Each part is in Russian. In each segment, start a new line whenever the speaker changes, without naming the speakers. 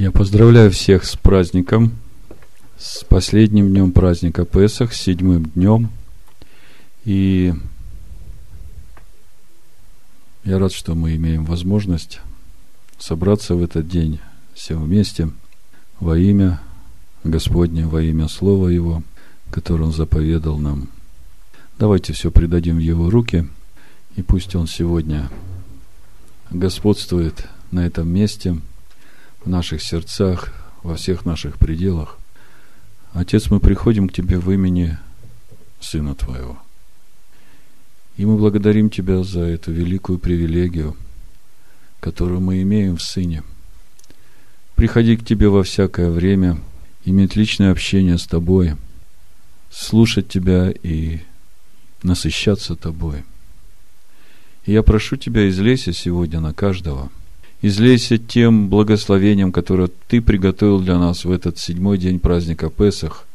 Я поздравляю всех с праздником, с последним днем праздника Песах, с седьмым днем. И я рад, что мы имеем возможность собраться в этот день все вместе во имя Господне, во имя Слова Его, которое Он заповедал нам. Давайте все предадим в Его руки, и пусть Он сегодня господствует на этом месте – в наших сердцах, во всех наших пределах. Отец, мы приходим к Тебе в имени Сына Твоего. И мы благодарим Тебя за эту великую привилегию, которую мы имеем в Сыне. Приходи к Тебе во всякое время, иметь личное общение с Тобой, слушать Тебя и насыщаться Тобой. И я прошу Тебя, излейся сегодня на каждого – излейся тем благословением, которое Ты приготовил для нас в этот седьмой день праздника Песах,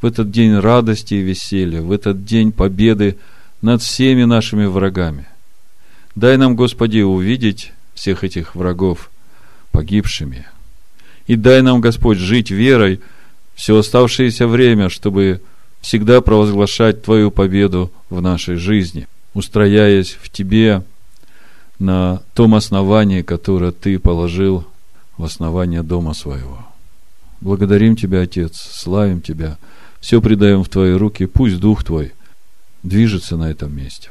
в этот день радости и веселья, в этот день победы над всеми нашими врагами. Дай нам, Господи, увидеть всех этих врагов погибшими. И дай нам, Господь, жить верой все оставшееся время, чтобы всегда провозглашать Твою победу в нашей жизни, устрояясь в Тебе, на том основании, которое Ты положил в основание дома своего. Благодарим Тебя, Отец, славим Тебя, все предаем в Твои руки, пусть Дух Твой движется на этом месте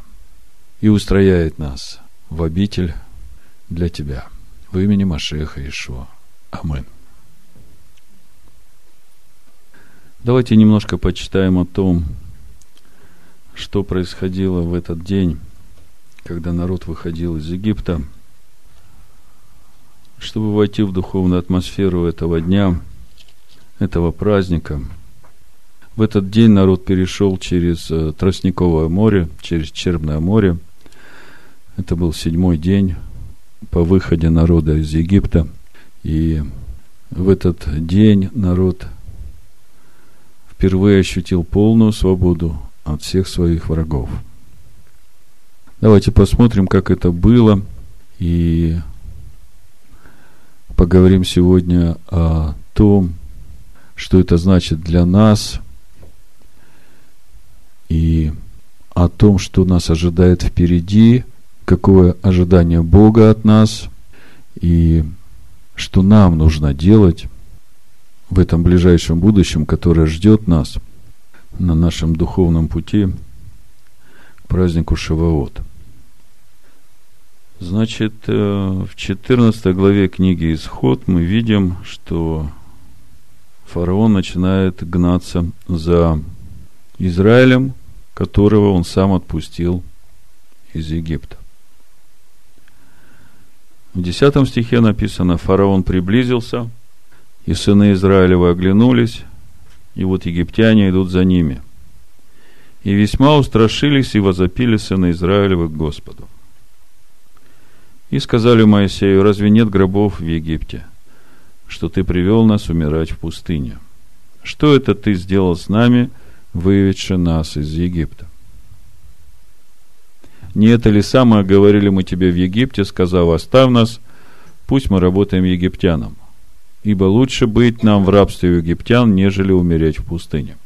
и устрояет нас в обитель для Тебя. В имени Машеха Ишуа. Амин. Давайте немножко почитаем о том, что происходило в этот день когда народ выходил из Египта, чтобы войти в духовную атмосферу этого дня, этого праздника. В этот день народ перешел через э, Тростниковое море, через Черное море. Это был седьмой день по выходе народа из Египта. И в этот день народ впервые ощутил полную свободу от всех своих врагов – Давайте посмотрим, как это было, и поговорим сегодня о том, что это значит для нас, и о том, что нас ожидает впереди, какое ожидание Бога от нас, и что нам нужно делать в этом ближайшем будущем, которое ждет нас на нашем духовном пути к празднику Шаваот. Значит, э, в 14 главе книги Исход мы видим, что фараон начинает гнаться за Израилем, которого он сам отпустил из Египта. В 10 стихе написано, фараон приблизился, и сыны Израилевы оглянулись, и вот египтяне идут за ними. И весьма устрашились и возопили сыны Израилевы к Господу. И сказали Моисею, разве нет гробов в Египте, что ты привел нас умирать в пустыне? Что это ты сделал с нами, выведши нас из Египта? Не это ли самое говорили мы тебе в Египте, сказав, оставь нас, пусть мы работаем египтянам, ибо лучше быть нам в рабстве у египтян, нежели умереть в пустыне.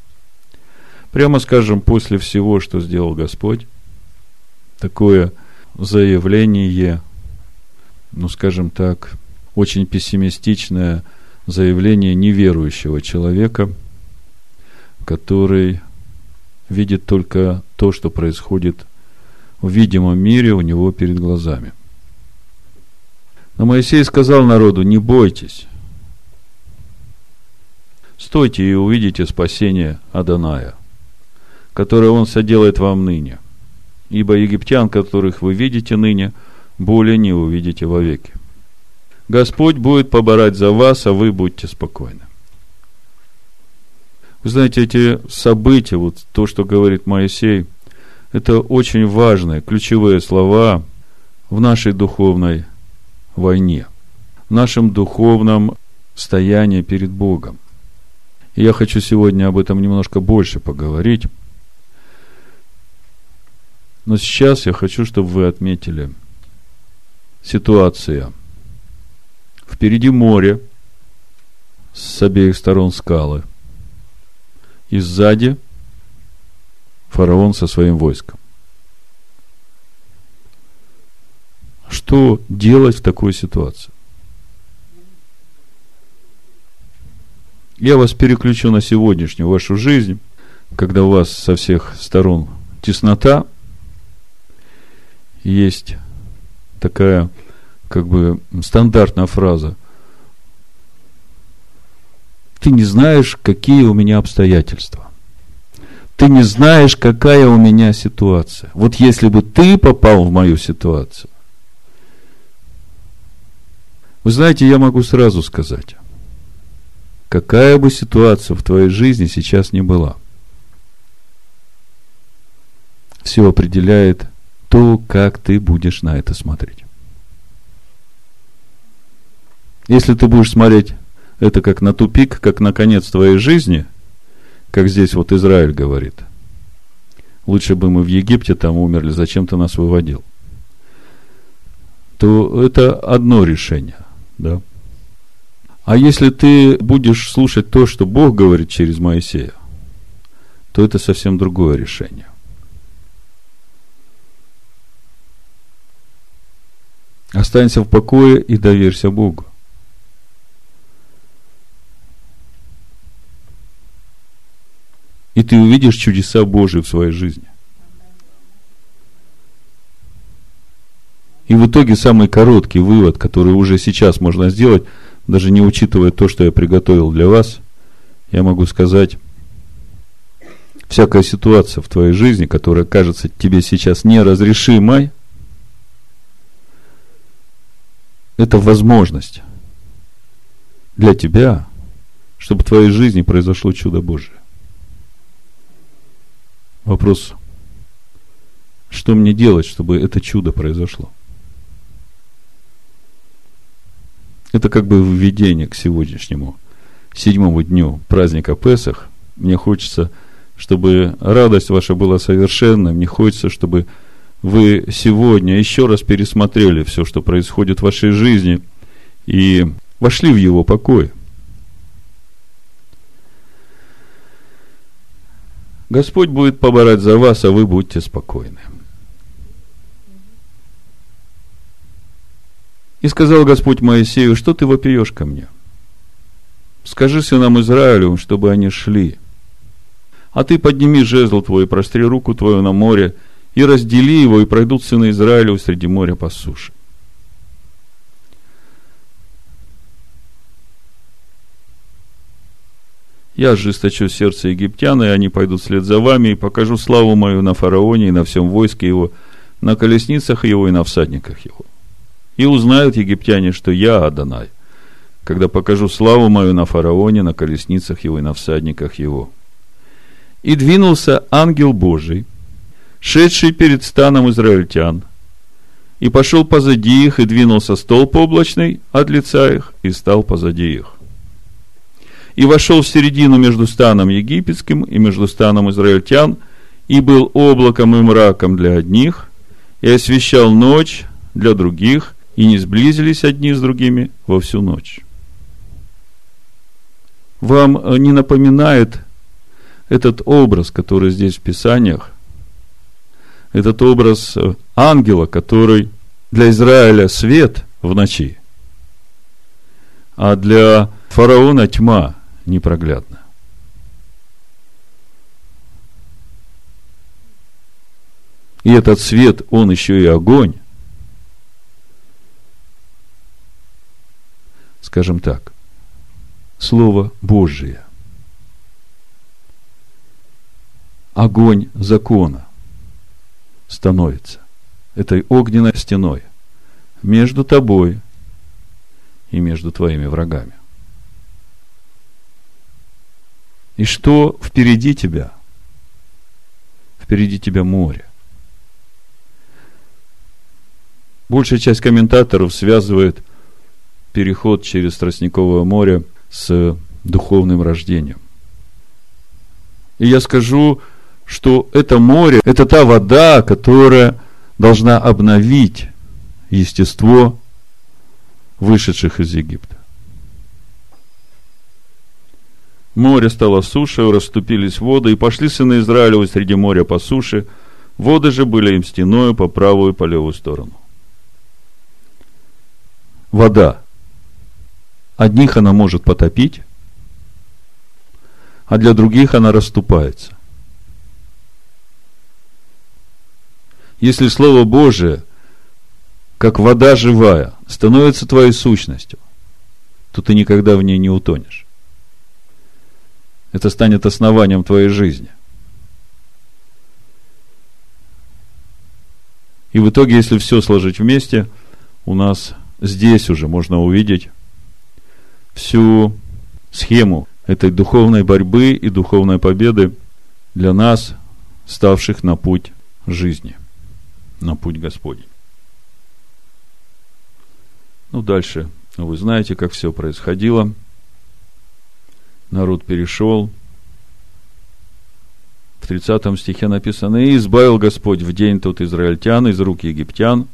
Прямо скажем, после всего, что сделал Господь, такое заявление ну, скажем так, очень пессимистичное заявление неверующего человека, который видит только то, что происходит в видимом мире у него перед глазами. Но Моисей сказал народу, не бойтесь, стойте и увидите спасение Аданая, которое он соделает вам ныне. Ибо египтян, которых вы видите ныне – более не увидите вовеки. Господь будет поборать за вас, а вы будьте спокойны. Вы знаете, эти события, вот то, что говорит Моисей, это очень важные, ключевые слова в нашей духовной войне, в нашем духовном стоянии перед Богом. И я хочу сегодня об этом немножко больше поговорить. Но сейчас я хочу, чтобы вы отметили – ситуация. Впереди море, с обеих сторон скалы. И сзади фараон со своим войском. Что делать в такой ситуации? Я вас переключу на сегодняшнюю вашу жизнь, когда у вас со всех сторон теснота, есть такая как бы стандартная фраза. Ты не знаешь, какие у меня обстоятельства. Ты не знаешь, какая у меня ситуация. Вот если бы ты попал в мою ситуацию, вы знаете, я могу сразу сказать, какая бы ситуация в твоей жизни сейчас не была, все определяет то, как ты будешь на это смотреть. Если ты будешь смотреть это как на тупик, как на конец твоей жизни, как здесь вот Израиль говорит, лучше бы мы в Египте там умерли, зачем ты нас выводил, то это одно решение, да. А если ты будешь слушать то, что Бог говорит через Моисея, то это совсем другое решение. Останься в покое и доверься Богу. И ты увидишь чудеса Божии в своей жизни. И в итоге самый короткий вывод, который уже сейчас можно сделать, даже не учитывая то, что я приготовил для вас, я могу сказать, всякая ситуация в твоей жизни, которая кажется тебе сейчас неразрешимой, это возможность для тебя, чтобы в твоей жизни произошло чудо Божие. Вопрос, что мне делать, чтобы это чудо произошло? Это как бы введение к сегодняшнему седьмому дню праздника Песах. Мне хочется, чтобы радость ваша была совершенной. Мне хочется, чтобы вы сегодня еще раз пересмотрели все, что происходит в вашей жизни, и вошли в его покой. Господь будет поборать за вас, а вы будьте спокойны. И сказал Господь Моисею, что ты вопиешь ко мне? Скажи сынам Израилю, чтобы они шли. А ты подними жезл твой, простри руку твою на море, и раздели его, и пройдут сыны Израилю среди моря по суше. Я ожесточу сердце египтян, и они пойдут вслед за вами, и покажу славу мою на фараоне и на всем войске его, на колесницах его и на всадниках его. И узнают египтяне, что я Адонай, когда покажу славу мою на фараоне, на колесницах его и на всадниках его. И двинулся ангел Божий, шедший перед станом израильтян, и пошел позади их, и двинулся столб облачный от лица их, и стал позади их. И вошел в середину между станом египетским и между станом израильтян, и был облаком и мраком для одних, и освещал ночь для других, и не сблизились одни с другими во всю ночь. Вам не напоминает этот образ, который здесь в Писаниях, этот образ э, ангела, который для Израиля свет в ночи, а для фараона тьма непроглядна. И этот свет, он еще и огонь. Скажем так, Слово Божие. Огонь закона становится этой огненной стеной между тобой и между твоими врагами. И что впереди тебя? Впереди тебя море. Большая часть комментаторов связывает переход через Тростниковое море с духовным рождением. И я скажу, что это море, это та вода, которая должна обновить естество вышедших из Египта. Море стало сушей, расступились воды, и пошли сыны Израилевы среди моря по суше, воды же были им стеною по правую и по левую сторону. Вода. Одних она может потопить, а для других она расступается. Если Слово Божие, как вода живая, становится твоей сущностью, то ты никогда в ней не утонешь. Это станет основанием твоей жизни. И в итоге, если все сложить вместе, у нас здесь уже можно увидеть всю схему этой духовной борьбы и духовной победы для нас, ставших на путь жизни, на путь Господень. Ну, дальше вы знаете, как все происходило – народ перешел. В 30 стихе написано, «И избавил Господь в день тот израильтян из рук египтян,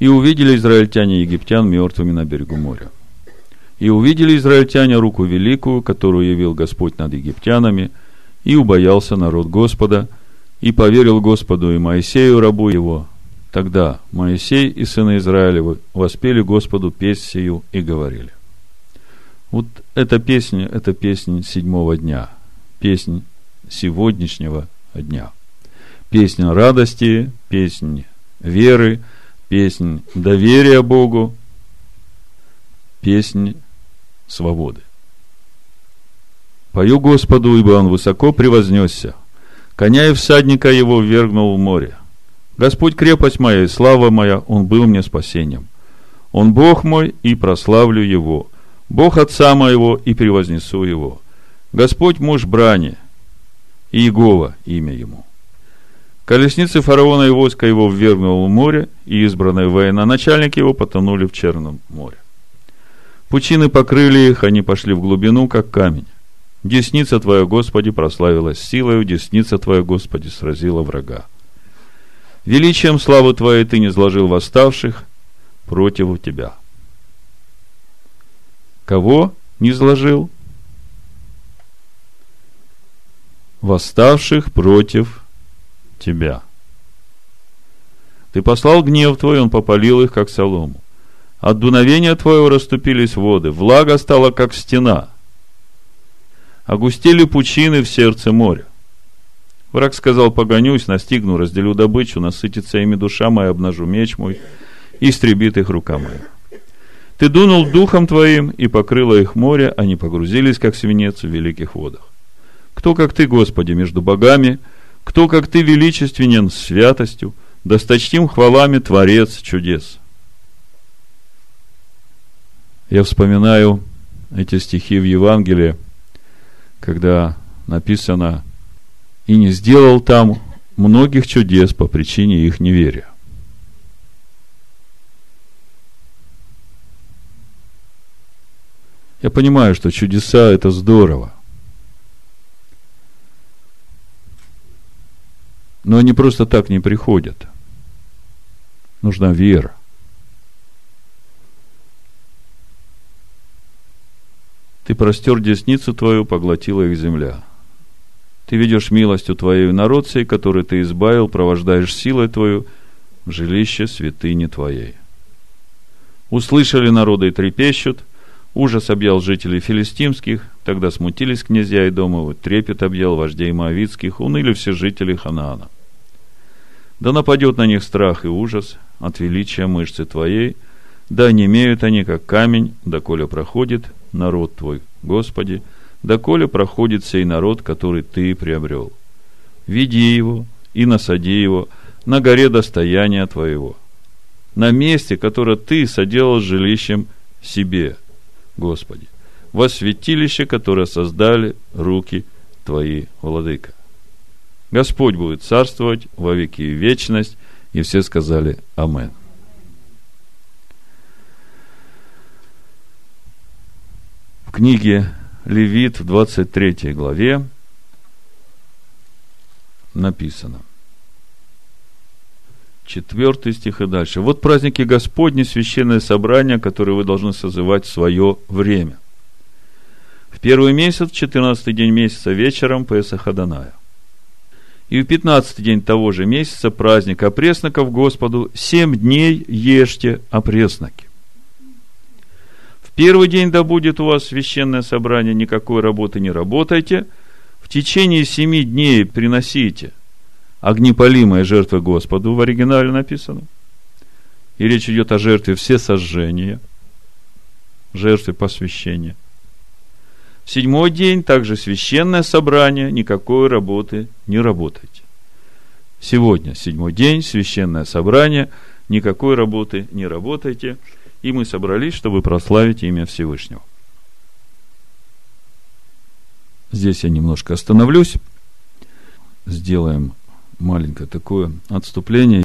и увидели израильтяне египтян мертвыми на берегу моря. И увидели израильтяне руку великую, которую явил Господь над египтянами, и убоялся народ Господа, и поверил Господу и Моисею, рабу его. Тогда Моисей и сыны Израилевы воспели Господу песнь сию и говорили. Вот эта песня, это песня седьмого дня, песня сегодняшнего дня. Песня радости, песня веры, песня доверия Богу, песня свободы. Пою Господу, ибо Он высоко превознесся. Коня и всадника его ввергнул в море. Господь крепость моя и слава моя, Он был мне спасением. Он Бог мой, и прославлю Его. Бог Отца моего, и превознесу его. Господь муж брани, и Иегова имя ему. Колесницы фараона и войска его ввергнул в море, и избранные военачальники его потонули в Черном море. Пучины покрыли их, они пошли в глубину, как камень. Десница Твоя, Господи, прославилась силою, десница Твоя, Господи, сразила врага. Величием славы Твоей Ты не сложил восставших против Тебя. Кого не изложил? Восставших против тебя. Ты послал гнев твой, он попалил их, как солому. От дуновения твоего расступились воды, влага стала, как стена. Огустели пучины в сердце моря. Враг сказал, погонюсь, настигну, разделю добычу, насытится ими душа моя, обнажу меч мой, истребит их рука моя. Ты дунул духом твоим, и покрыло их море, они погрузились, как свинец, в великих водах. Кто, как ты, Господи, между богами, кто, как ты, величественен святостью, досточтим хвалами Творец чудес. Я вспоминаю эти стихи в Евангелии, когда написано «И не сделал там многих чудес по причине их неверия». Я понимаю, что чудеса это здорово. Но они просто так не приходят. Нужна вера. Ты простер десницу твою, поглотила их земля. Ты ведешь милостью твоей народ сей, который ты избавил, провождаешь силой твою в жилище святыни твоей. Услышали народы и трепещут – Ужас объял жителей филистимских, тогда смутились князья и домовы, трепет объял вождей моавицких, уныли все жители Ханаана. Да нападет на них страх и ужас от величия мышцы твоей, да не имеют они, как камень, доколе проходит народ твой, Господи, доколе проходит сей народ, который ты приобрел. Веди его и насади его на горе достояния твоего, на месте, которое ты соделал жилищем себе – Господи, во святилище, которое создали руки Твои, Владыка. Господь будет царствовать во веки и вечность, и все сказали Амен. Книге Левит в 23 главе написано – Четвертый стих и дальше. Вот праздники Господни, священное собрание, которое вы должны созывать в свое время. В первый месяц, четырнадцатый день месяца вечером Песах Аданая. И в пятнадцатый день того же месяца праздник опресноков Господу, семь дней ешьте опресноки. Первый день да будет у вас священное собрание, никакой работы не работайте. В течение семи дней приносите огнепалимые жертвы Господу, в оригинале написано. И речь идет о жертве все сожжения, жертве посвящения. В седьмой день также священное собрание, никакой работы не работайте. Сегодня седьмой день, священное собрание, никакой работы не работайте. И мы собрались, чтобы прославить имя Всевышнего. Здесь я немножко остановлюсь. Сделаем маленькое такое отступление.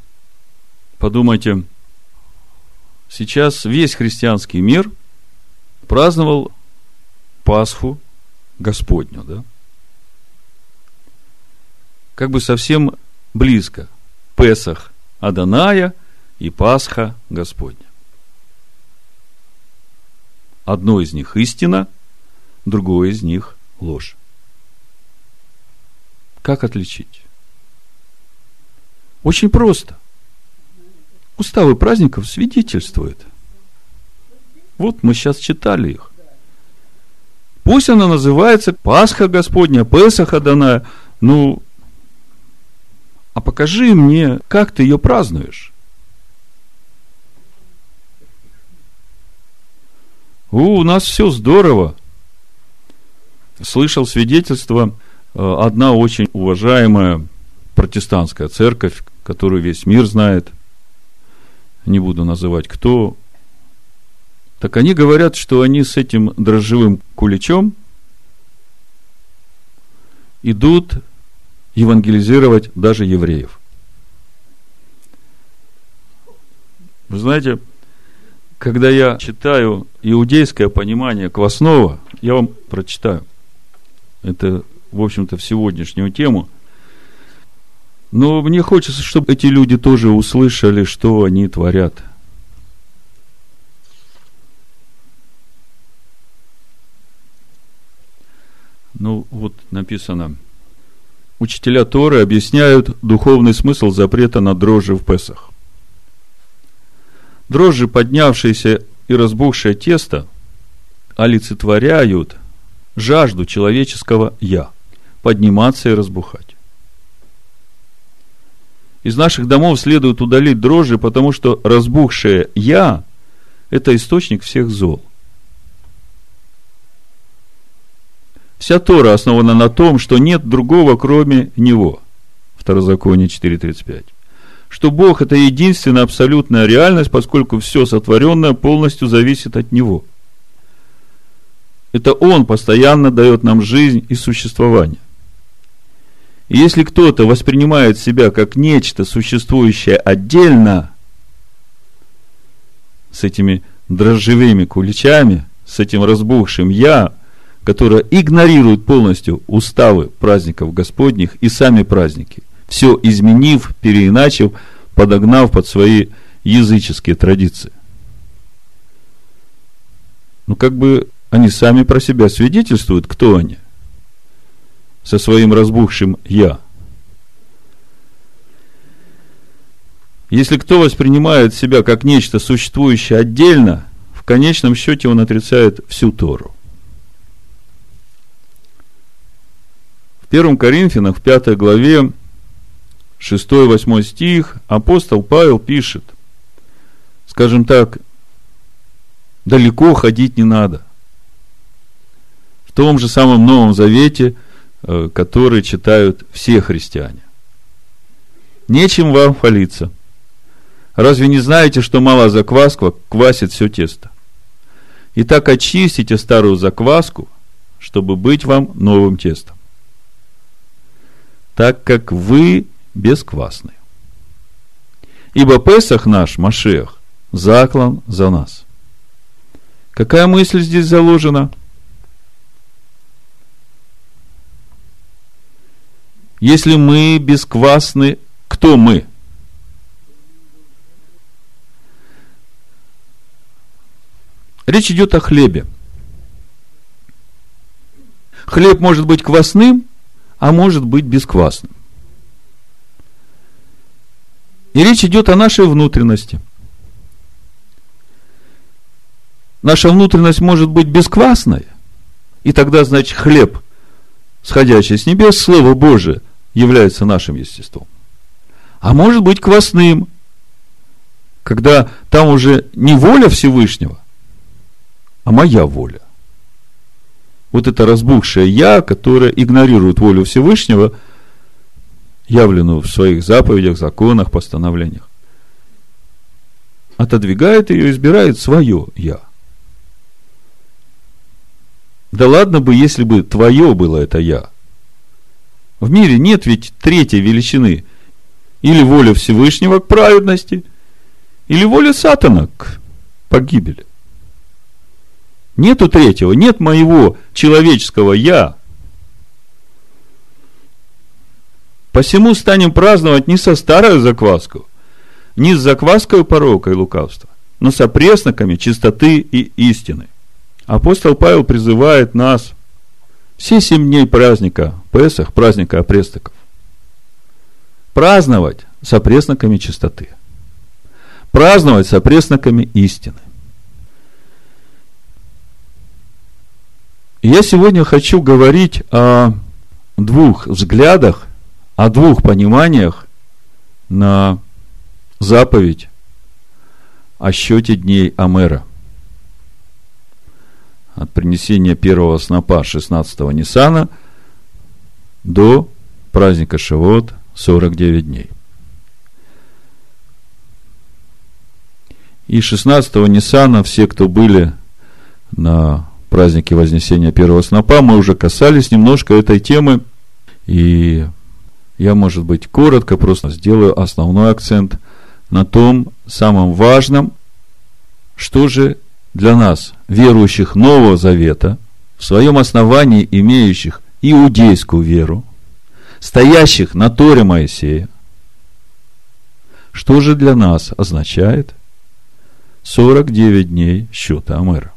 Подумайте, сейчас весь христианский мир праздновал Пасху Господню, да? Как бы совсем близко. Песах Аданая и Пасха Господня. Одно из них истина, другое из них ложь. Как отличить? Очень просто. Уставы праздников свидетельствуют. Вот мы сейчас читали их. Пусть она называется Пасха Господня, Песаха Даная. Ну, а покажи мне, как ты ее празднуешь. У, у нас все здорово. Слышал свидетельство, э, одна очень уважаемая протестантская церковь, которую весь мир знает, не буду называть кто, так они говорят, что они с этим дрожжевым куличом идут евангелизировать даже евреев. Вы знаете, когда я читаю иудейское понимание квасного, я вам прочитаю. Это, в общем-то, в сегодняшнюю тему. Но мне хочется, чтобы эти люди тоже услышали, что они творят – Ну, вот написано. Учителя Торы объясняют духовный смысл запрета на дрожжи в Песах. Дрожжи, поднявшиеся и разбухшее тесто, олицетворяют жажду человеческого «я» подниматься и разбухать. Из наших домов следует удалить дрожжи, потому что разбухшее «я» – это источник всех зол. Вся Тора основана на том, что нет другого, кроме Него. Второзаконие 4.35. Что Бог – это единственная абсолютная реальность, поскольку все сотворенное полностью зависит от Него. Это Он постоянно дает нам жизнь и существование. И если кто-то воспринимает себя как нечто, существующее отдельно, с этими дрожжевыми куличами, с этим разбухшим «я», которая игнорирует полностью уставы праздников Господних и сами праздники, все изменив, переиначив, подогнав под свои языческие традиции. Ну, как бы они сами про себя свидетельствуют, кто они, со своим разбухшим «я». Если кто воспринимает себя как нечто существующее отдельно, в конечном счете он отрицает всю Тору. 1 Коринфянах, в 5 главе, 6-8 стих, апостол Павел пишет, скажем так, далеко ходить не надо. В том же самом Новом Завете, э, который читают все христиане. Нечем вам хвалиться. Разве не знаете, что мало закваска квасит все тесто? Итак, очистите старую закваску, чтобы быть вам новым тестом так как вы бесквасны. Ибо Песах наш, Машех, заклан за нас. Какая мысль здесь заложена? Если мы бесквасны, кто мы? Речь идет о хлебе. хлеб может быть квасным, а может быть бесквасным. И речь идет о нашей внутренности. Наша внутренность может быть бесквасной, и тогда, значит, хлеб, сходящий с небес, Слово Божие, является нашим естеством. А может быть квасным, когда там уже не воля Всевышнего, а моя воля. Вот это разбухшее я, которое игнорирует волю Всевышнего – явленную в своих заповедях, законах, постановлениях. Отодвигает ее, избирает свое «я». Да ладно бы, если бы твое было это «я». В мире нет ведь третьей величины. Или воля Всевышнего к праведности, или воля Сатана к погибели. Нету третьего, нет моего человеческого «я», Посему станем праздновать не со старой закваской, не с закваской порока и лукавства, но со пресноками чистоты и истины. Апостол Павел призывает нас все семь дней праздника Песах, праздника опресноков, праздновать со пресноками чистоты, праздновать со пресноками истины. Я сегодня хочу говорить о двух взглядах о двух пониманиях на заповедь о счете дней Амера. От принесения первого снопа 16-го Ниссана до праздника Шивот 49 дней. И 16-го Ниссана все, кто были на празднике Вознесения первого снопа, мы уже касались немножко этой темы. И я, может быть, коротко просто сделаю основной акцент на том самом важном, что же для нас, верующих Нового Завета, в своем основании имеющих иудейскую веру, стоящих на Торе Моисея, что же для нас означает 49 дней счета Амера?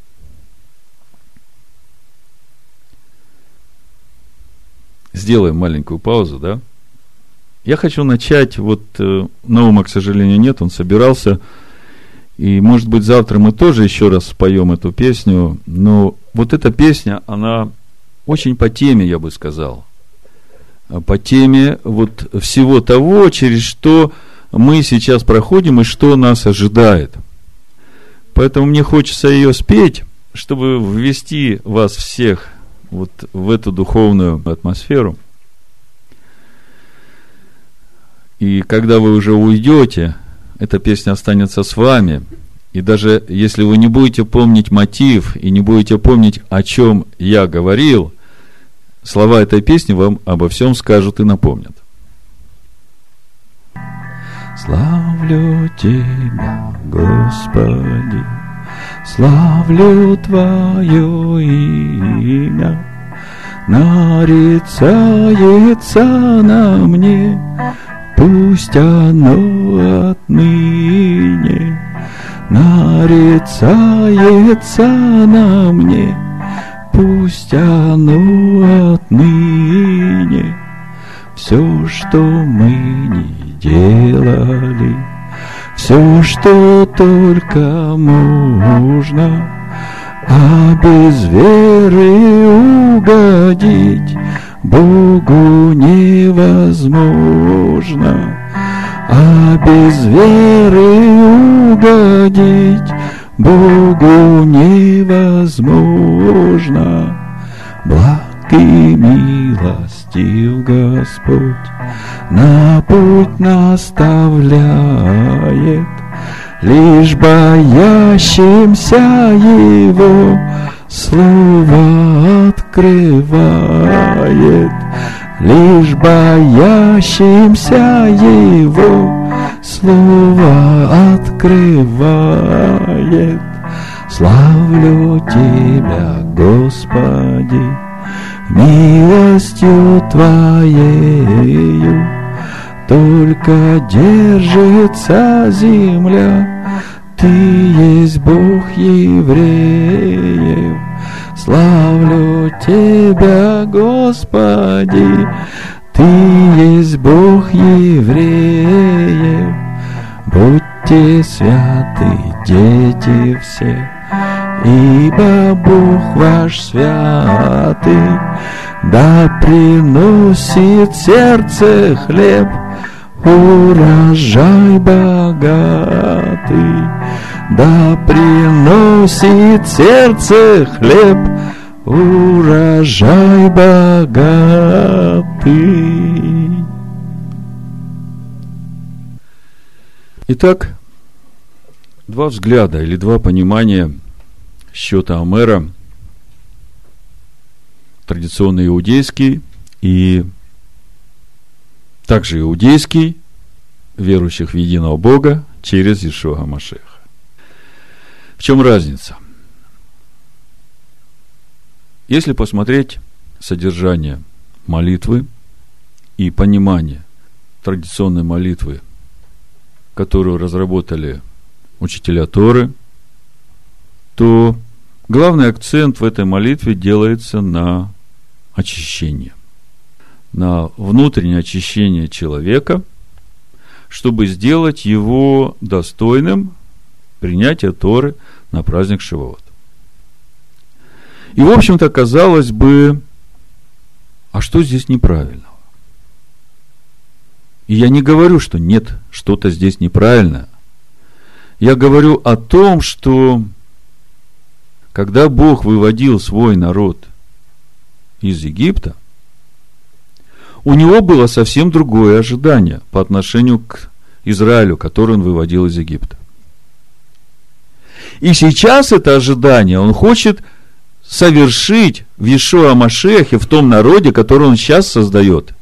Сделаем маленькую паузу, да? Я хочу начать, вот э, Наума, к сожалению, нет, он собирался, и, может быть, завтра мы тоже еще раз споем эту песню, но вот эта песня, она очень по теме, я бы сказал, по теме вот всего того, через что мы сейчас проходим и что нас ожидает. Поэтому мне хочется ее спеть, чтобы ввести вас всех вот в эту духовную атмосферу – И когда вы уже уйдете, эта песня останется с вами. И даже если вы не будете помнить мотив и не будете помнить, о чем я говорил, слова этой песни вам обо всем скажут и напомнят. Славлю Тебя, Господи, славлю Твое имя, нарицается на мне Пусть оно отныне нарицается на мне, Пусть оно отныне все, что мы не делали, все, что только можно, а без веры угодить Богу невозможно, а без веры угодить Богу невозможно. Благ и милостив Господь на путь наставляет, Лишь боящимся Его Слово открывает Лишь боящимся Его. Слово открывает Славлю Тебя, Господи, милостью Твоею. Только держится земля ты есть Бог евреев, славлю Тебя, Господи, Ты есть Бог евреев. Будьте святы, дети все, Ибо Бог ваш святый, Да приносит сердце хлеб, Урожай богатый, Да приносит сердце хлеб, Урожай богатый. Итак, два взгляда или два понимания счета Амера, традиционный иудейский и также иудейский, верующих в единого Бога через Ишуа Машеха. В чем разница? Если посмотреть содержание молитвы и понимание традиционной молитвы, которую разработали учителя Торы – то главный акцент в этой молитве делается на очищение, на внутреннее очищение человека, чтобы сделать его достойным принятия Торы на праздник Шивот. И, в общем-то, казалось бы, а что здесь неправильного? И я не говорю, что нет, что-то здесь неправильно. Я говорю о том, что когда Бог выводил свой народ из Египта, у него было совсем другое ожидание по отношению к Израилю, который он выводил из Египта. И сейчас это ожидание он хочет совершить в Ишуа Машехе, в том народе, который он сейчас создает.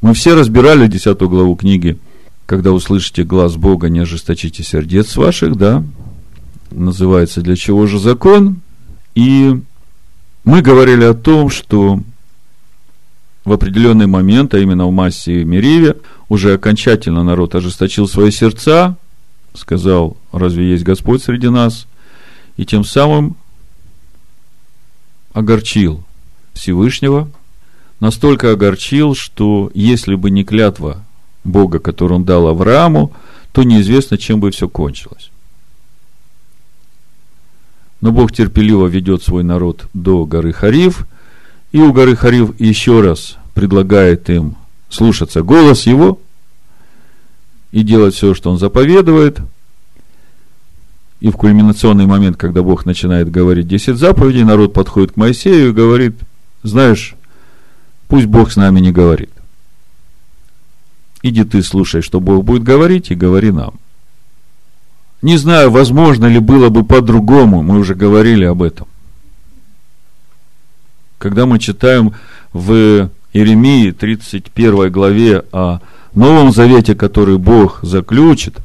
Мы все разбирали 10 главу книги когда услышите глаз Бога, не ожесточите сердец ваших, да, называется для чего же закон. И мы говорили о том, что в определенный момент, а именно в массе Мериве, уже окончательно народ ожесточил свои сердца, сказал, разве есть Господь среди нас, и тем самым огорчил Всевышнего, настолько огорчил, что если бы не клятва Бога, который он дал Аврааму, то неизвестно, чем бы все кончилось. Но Бог терпеливо ведет свой народ до горы Харив, и у горы Харив еще раз предлагает им слушаться голос его и делать все, что он заповедует. И в кульминационный момент, когда Бог начинает говорить 10 заповедей, народ подходит к Моисею и говорит, знаешь, пусть Бог с нами не говорит. Иди ты слушай, что Бог будет говорить, и говори нам. Не знаю, возможно ли было бы по-другому, мы уже говорили об этом. Когда мы читаем в Иеремии 31 главе о Новом Завете, который Бог заключит,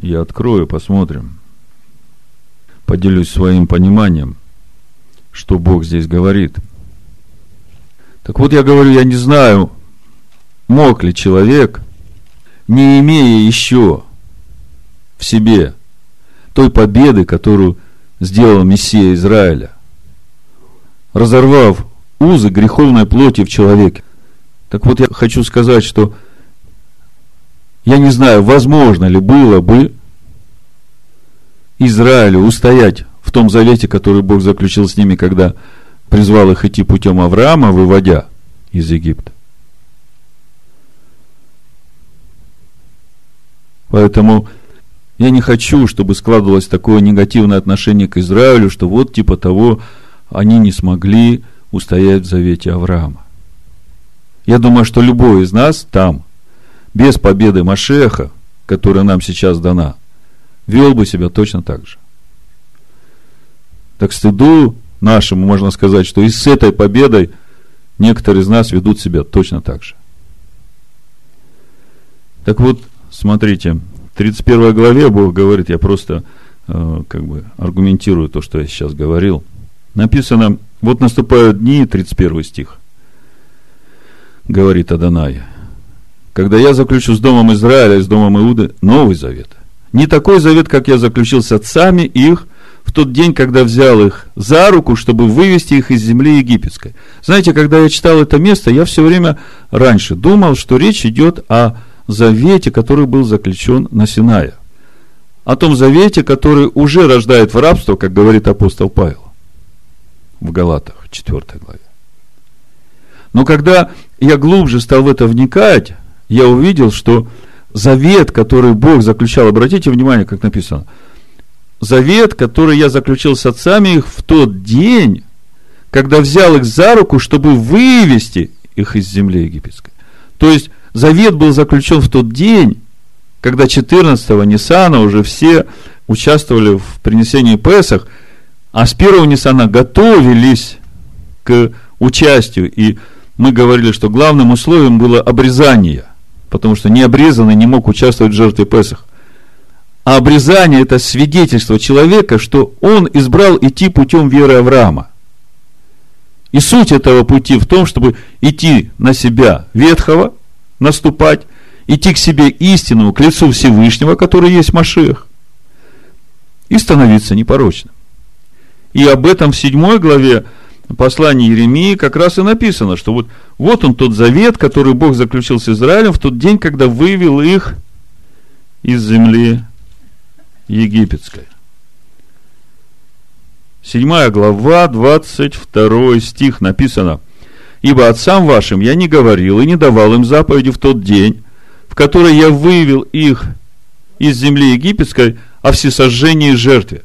я открою, посмотрим, поделюсь своим пониманием, что Бог здесь говорит. Так вот, я говорю, я не знаю, мог ли человек, не имея еще в себе той победы, которую сделал Мессия Израиля, разорвав узы греховной плоти в человеке. Так вот, я хочу сказать, что я не знаю, возможно ли было бы Израилю устоять в том завете, который Бог заключил с ними, когда призвал их идти путем Авраама, выводя из Египта. Поэтому я не хочу, чтобы складывалось такое негативное отношение к Израилю, что вот типа того они не смогли устоять в завете Авраама. Я думаю, что любой из нас там, без победы Машеха, которая нам сейчас дана, вел бы себя точно так же. Так стыду нашему можно сказать, что и с этой победой некоторые из нас ведут себя точно так же. Так вот, Смотрите, в 31 главе Бог говорит, я просто э, как бы аргументирую то, что я сейчас говорил. Написано, вот наступают дни, 31 стих, говорит Адонай, когда я заключу с домом Израиля с домом Иуды Новый Завет, Не такой завет, как я заключил с отцами их в тот день, когда взял их за руку, чтобы вывести их из земли египетской. Знаете, когда я читал это место, я все время раньше думал, что речь идет о завете, который был заключен на Синае. О том завете, который уже рождает в рабство, как говорит апостол Павел в Галатах, 4 главе. Но когда я глубже стал в это вникать, я увидел, что завет, который Бог заключал, обратите внимание, как написано – завет, который я заключил с отцами их в тот день, когда взял их за руку, чтобы вывести их из земли египетской. То есть, завет был заключен в тот день, когда 14-го Ниссана уже все участвовали в принесении Песах, а с первого Ниссана готовились к участию. И мы говорили, что главным условием было обрезание, потому что необрезанный не мог участвовать в жертве Песах. А обрезание – это свидетельство человека, что он избрал идти путем веры Авраама. И суть этого пути в том, чтобы идти на себя ветхого, наступать, идти к себе истинному, к лицу Всевышнего, который есть Машиах, и становиться непорочным. И об этом в седьмой главе послания Еремии как раз и написано, что вот, вот он тот завет, который Бог заключил с Израилем в тот день, когда вывел их из земли египетской. Седьмая глава, 22 стих написано. «Ибо отцам вашим я не говорил и не давал им заповеди в тот день, в который я вывел их из земли египетской о всесожжении и жертве.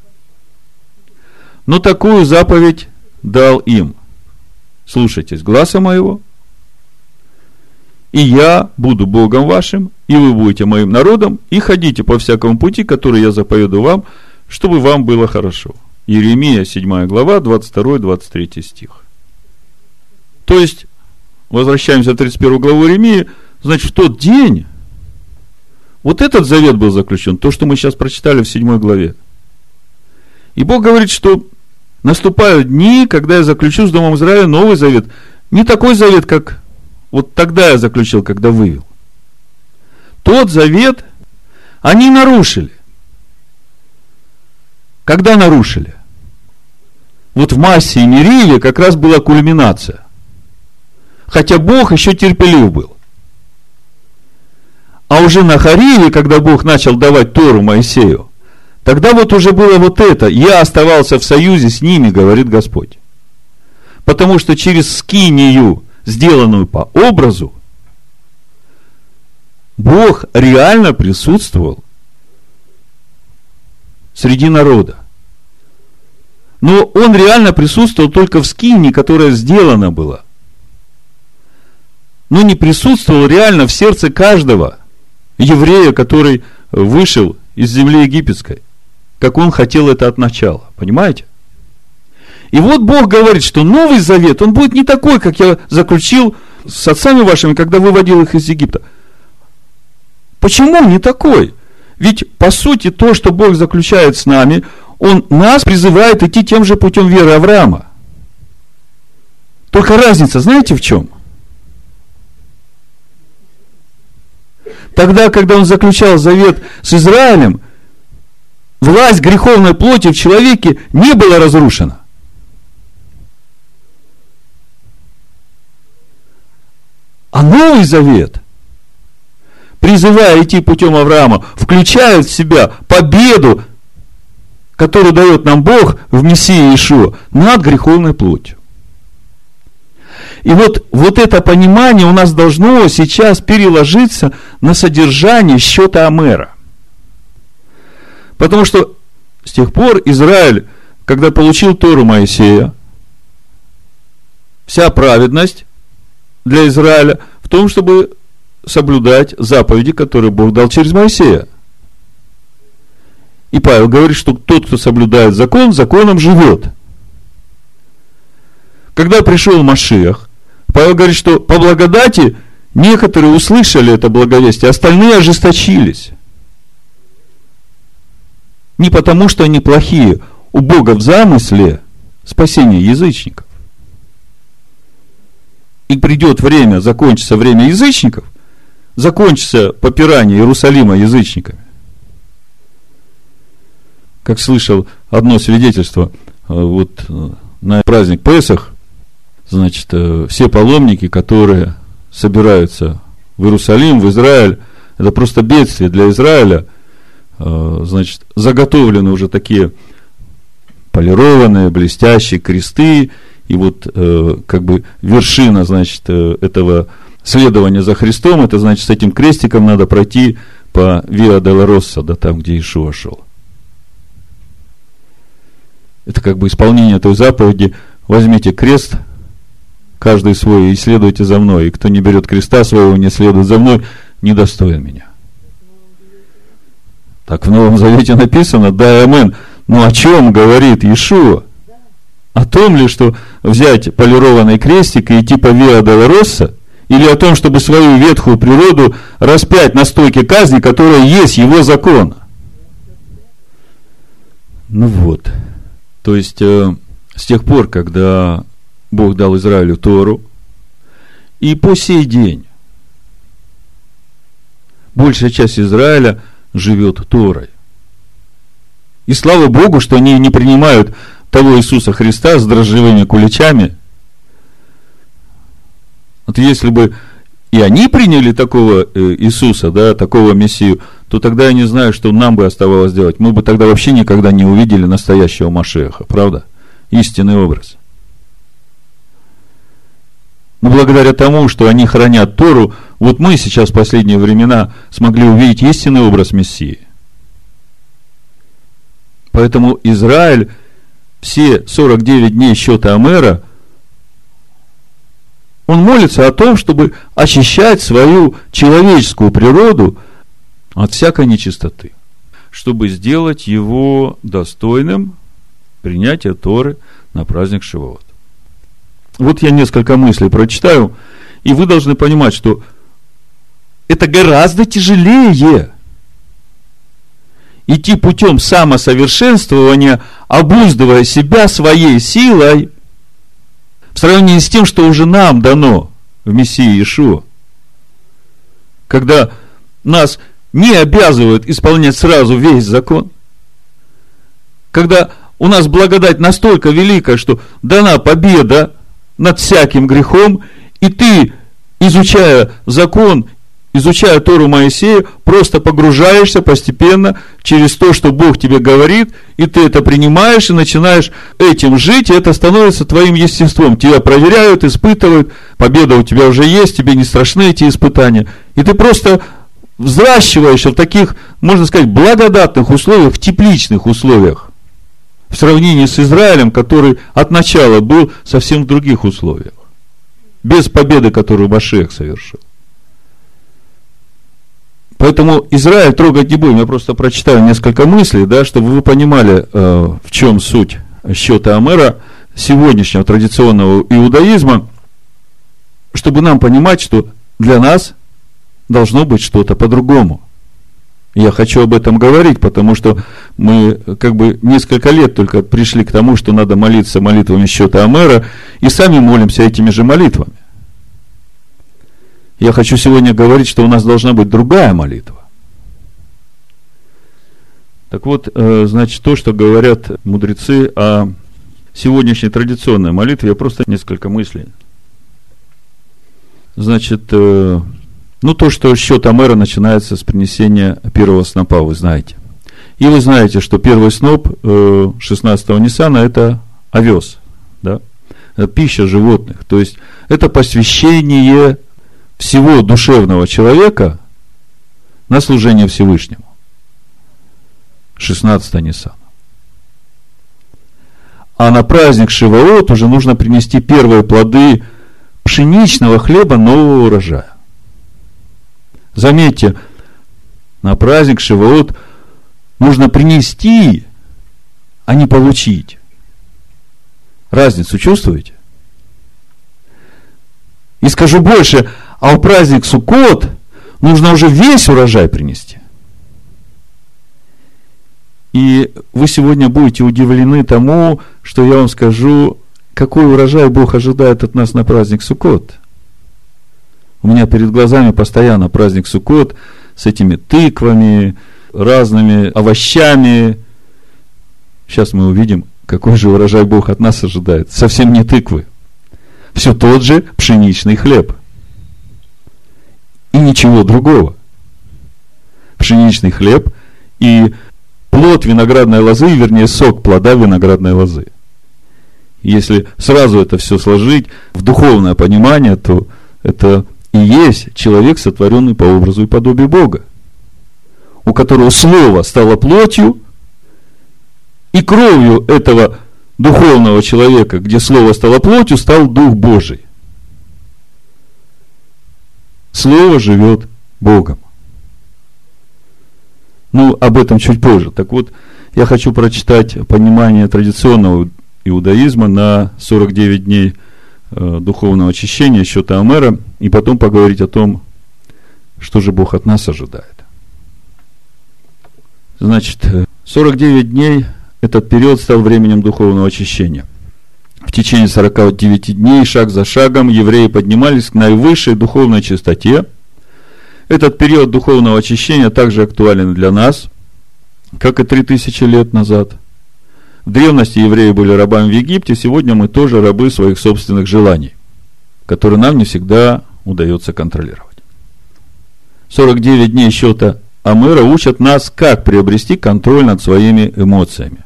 Но такую заповедь дал им. Слушайтесь глаза моего, и я буду Богом вашим, и вы будете моим народом, и ходите по всякому пути, который я заповеду вам, чтобы вам было хорошо. Иеремия, 7 глава, 22-23 стих. То есть, возвращаемся в 31 главу Иеремии, значит, в тот день вот этот завет был заключен, то, что мы сейчас прочитали в 7 главе. И Бог говорит, что наступают дни, когда я заключу с Домом Израиля новый завет. Не такой завет, как вот тогда я заключил, когда вывел. Тот завет они нарушили. Когда нарушили? Вот в массе и Нериве как раз была кульминация. Хотя Бог еще терпелив был. А уже на Хариве, когда Бог начал давать Тору Моисею, тогда вот уже было вот это. Я оставался в союзе с ними, говорит Господь. Потому что через скинию сделанную по образу, Бог реально присутствовал среди народа. Но он реально присутствовал только в скине, которая сделана была. Но не присутствовал реально в сердце каждого еврея, который вышел из земли египетской, как он хотел это от начала. Понимаете? И вот Бог говорит, что Новый Завет, он будет не такой, как я заключил с отцами вашими, когда выводил их из Египта. Почему не такой? Ведь, по сути, то, что Бог заключает с нами, Он нас призывает идти тем же путем веры Авраама. Только разница, знаете в чем? Тогда, когда он заключал завет с Израилем, власть греховной плоти в человеке не была разрушена. А Новый Завет, призывая идти путем Авраама, включает в себя победу, которую дает нам Бог в Мессии Ишуа над греховной плотью. И вот, вот это понимание у нас должно сейчас переложиться на содержание счета Амера. Потому что с тех пор Израиль, когда получил Тору Моисея, вся праведность для Израиля в том, чтобы соблюдать заповеди, которые Бог дал через Моисея. И Павел говорит, что тот, кто соблюдает закон, законом живет. Когда пришел Машиах, Павел говорит, что по благодати некоторые услышали это благовестие, остальные ожесточились. Не потому, что они плохие. У Бога в замысле спасение язычников и придет время, закончится время язычников, закончится попирание Иерусалима язычниками, как слышал одно свидетельство, э, вот э, на праздник Песах, значит, э, все паломники, которые собираются в Иерусалим, в Израиль, это просто бедствие для Израиля, значит, заготовлены уже такие полированные, блестящие кресты, и вот как бы вершина, значит, этого следования за Христом, это значит, с этим крестиком надо пройти по Виа Долороса, да там, где Ишуа шел. Это как бы исполнение той заповеди. Возьмите крест, каждый свой, и следуйте за мной. И кто не берет креста своего, не следует за мной, недостоин меня. Так в Новом Завете написано, да, амен. Ну о чем говорит Иешуа? О том ли, что взять полированный крестик и идти по Виа Долороса, или о том, чтобы свою ветхую природу распять на стойке казни, которая есть его закон? Ну вот. То есть, э, с тех пор, когда Бог дал Израилю Тору, и по сей день большая часть Израиля живет Торой. И слава Богу, что они не принимают того Иисуса Христа с дрожжевыми куличами. Вот если бы и они приняли такого э, Иисуса, да, такого Мессию, то тогда я не знаю, что нам бы оставалось делать. Мы бы тогда вообще никогда не увидели настоящего Машеха, правда? Истинный образ. Но благодаря тому, что они хранят Тору, вот мы сейчас в последние времена смогли увидеть истинный образ Мессии. Поэтому Израиль все 49 дней счета Амера, он молится о том, чтобы очищать свою человеческую природу – от всякой нечистоты, чтобы сделать его достойным принятия Торы на праздник Шивот. Вот я несколько мыслей прочитаю, и вы должны понимать, что это гораздо тяжелее идти путем самосовершенствования, обуздывая себя своей силой, в сравнении с тем, что уже нам дано в Мессии Иешуа. Когда нас не обязывают исполнять сразу весь закон. Когда у нас благодать настолько велика, что дана победа над всяким грехом, и ты, изучая закон, изучая Тору Моисея, просто погружаешься постепенно через то, что Бог тебе говорит, и ты это принимаешь и начинаешь этим жить, и это становится твоим естеством. Тебя проверяют, испытывают, победа у тебя уже есть, тебе не страшны эти испытания. И ты просто взращиваешь в таких, можно сказать, благодатных условиях, в тепличных условиях, в сравнении с Израилем, который от начала был совсем в других условиях, без победы, которую Машех совершил. Поэтому Израиль трогать не будем, я просто прочитаю несколько мыслей, да, чтобы вы понимали, э, в чем суть счета Амера сегодняшнего традиционного иудаизма, чтобы нам понимать, что для нас должно быть что-то по-другому. Я хочу об этом говорить, потому что мы как бы несколько лет только пришли к тому, что надо молиться молитвами счета Амера, и сами молимся этими же молитвами. Я хочу сегодня говорить, что у нас должна быть другая молитва. Так вот, э, значит, то, что говорят мудрецы о сегодняшней традиционной молитве, я просто несколько мыслей. Значит, э, ну, то, что счет Амера начинается с принесения первого снопа, вы знаете. И вы знаете, что первый сноп 16-го э, Ниссана – это овес, да? Это пища животных. То есть, это посвящение всего душевного человека на служение Всевышнему. 16 Ниссана. А на праздник Шиваот уже нужно принести первые плоды пшеничного хлеба нового урожая. Заметьте, на праздник Шивоот нужно принести, а не получить. Разницу чувствуете? И скажу больше, а в праздник Суккот нужно уже весь урожай принести. И вы сегодня будете удивлены тому, что я вам скажу, какой урожай Бог ожидает от нас на праздник Суккот – у меня перед глазами постоянно праздник Суккот с этими тыквами, разными овощами, Сейчас мы увидим, какой же урожай Бог от нас ожидает. Совсем не тыквы. Все тот же пшеничный хлеб. И ничего другого. Пшеничный хлеб и плод виноградной лозы, вернее, сок плода виноградной лозы. Если сразу это все сложить в духовное понимание, то это и есть человек, сотворенный по образу и подобию Бога, у которого слово стало плотью, и кровью этого духовного человека, где слово стало плотью, стал Дух Божий. Слово живет Богом. Ну, об этом чуть позже. Так вот, я хочу прочитать понимание традиционного иудаизма на 49 дней э, духовного очищения счета Амера, и потом поговорить о том, что же Бог от нас ожидает. Значит, 49 дней этот период стал временем духовного очищения. В течение 49 дней, шаг за шагом, евреи поднимались к наивысшей духовной чистоте. Этот период духовного очищения также актуален для нас, как и 3000 лет назад – в древности евреи были рабами в Египте, сегодня мы тоже рабы своих собственных желаний, которые нам не всегда удается контролировать. 49 дней счета Амыра учат нас, как приобрести контроль над своими эмоциями.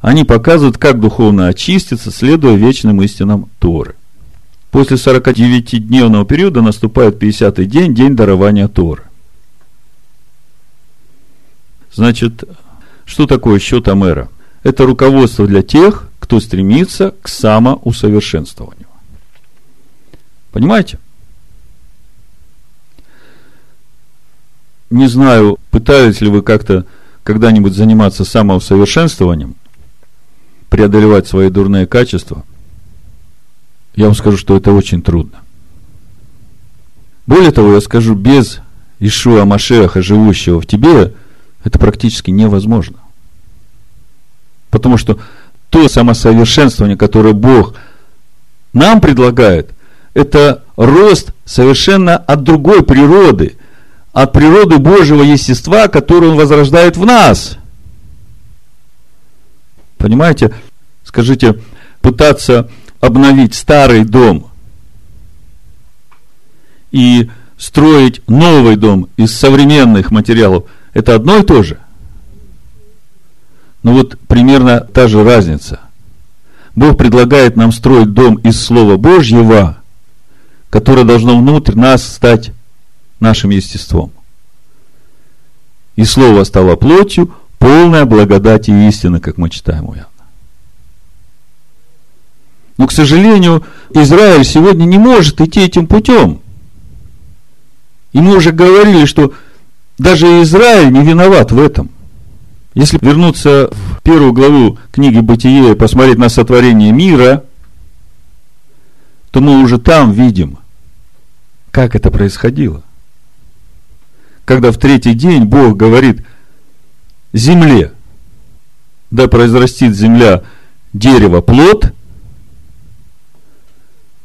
Они показывают, как духовно очиститься, следуя вечным истинам Торы. После 49-дневного периода наступает 50-й день, день дарования Торы. Значит, что такое счет Амера? Это руководство для тех, кто стремится к самоусовершенствованию. Понимаете? Не знаю, пытались ли вы как-то когда-нибудь заниматься самоусовершенствованием, преодолевать свои дурные качества. Я вам скажу, что это очень трудно. Более того, я скажу, без Ишуа Машеха, живущего в тебе, это практически невозможно. Потому что то самосовершенствование, которое Бог нам предлагает, это рост совершенно от другой природы, от природы Божьего естества, которую Он возрождает в нас. Понимаете? Скажите, пытаться обновить старый дом и строить новый дом из современных материалов, это одно и то же – ну вот примерно та же разница. Бог предлагает нам строить дом из Слова Божьего, которое должно внутрь нас стать нашим естеством. И Слово стало плотью, полная благодати и истины, как мы читаем у Иоанна. Но, к сожалению, Израиль сегодня не может идти этим путем. И мы уже говорили, что даже Израиль не виноват в этом – если вернуться в первую главу книги Бытие и посмотреть на сотворение мира, то мы уже там видим, как это происходило. Когда в третий день Бог говорит земле, да произрастит земля дерево плод,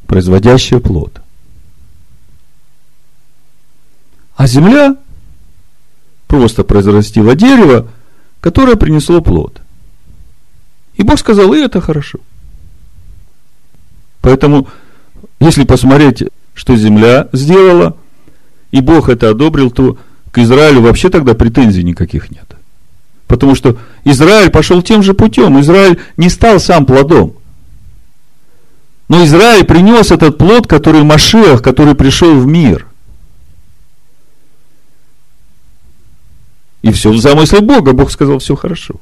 производящее плод. А земля просто произрастила дерево, которое принесло плод. И Бог сказал, и это хорошо. Поэтому, если посмотреть, что земля сделала, и Бог это одобрил, то к Израилю вообще тогда претензий никаких нет. Потому что Израиль пошел тем же путем. Израиль не стал сам плодом. Но Израиль принес этот плод, который Машех, который пришел в мир – И все в замысле Бога. Бог сказал, все хорошо.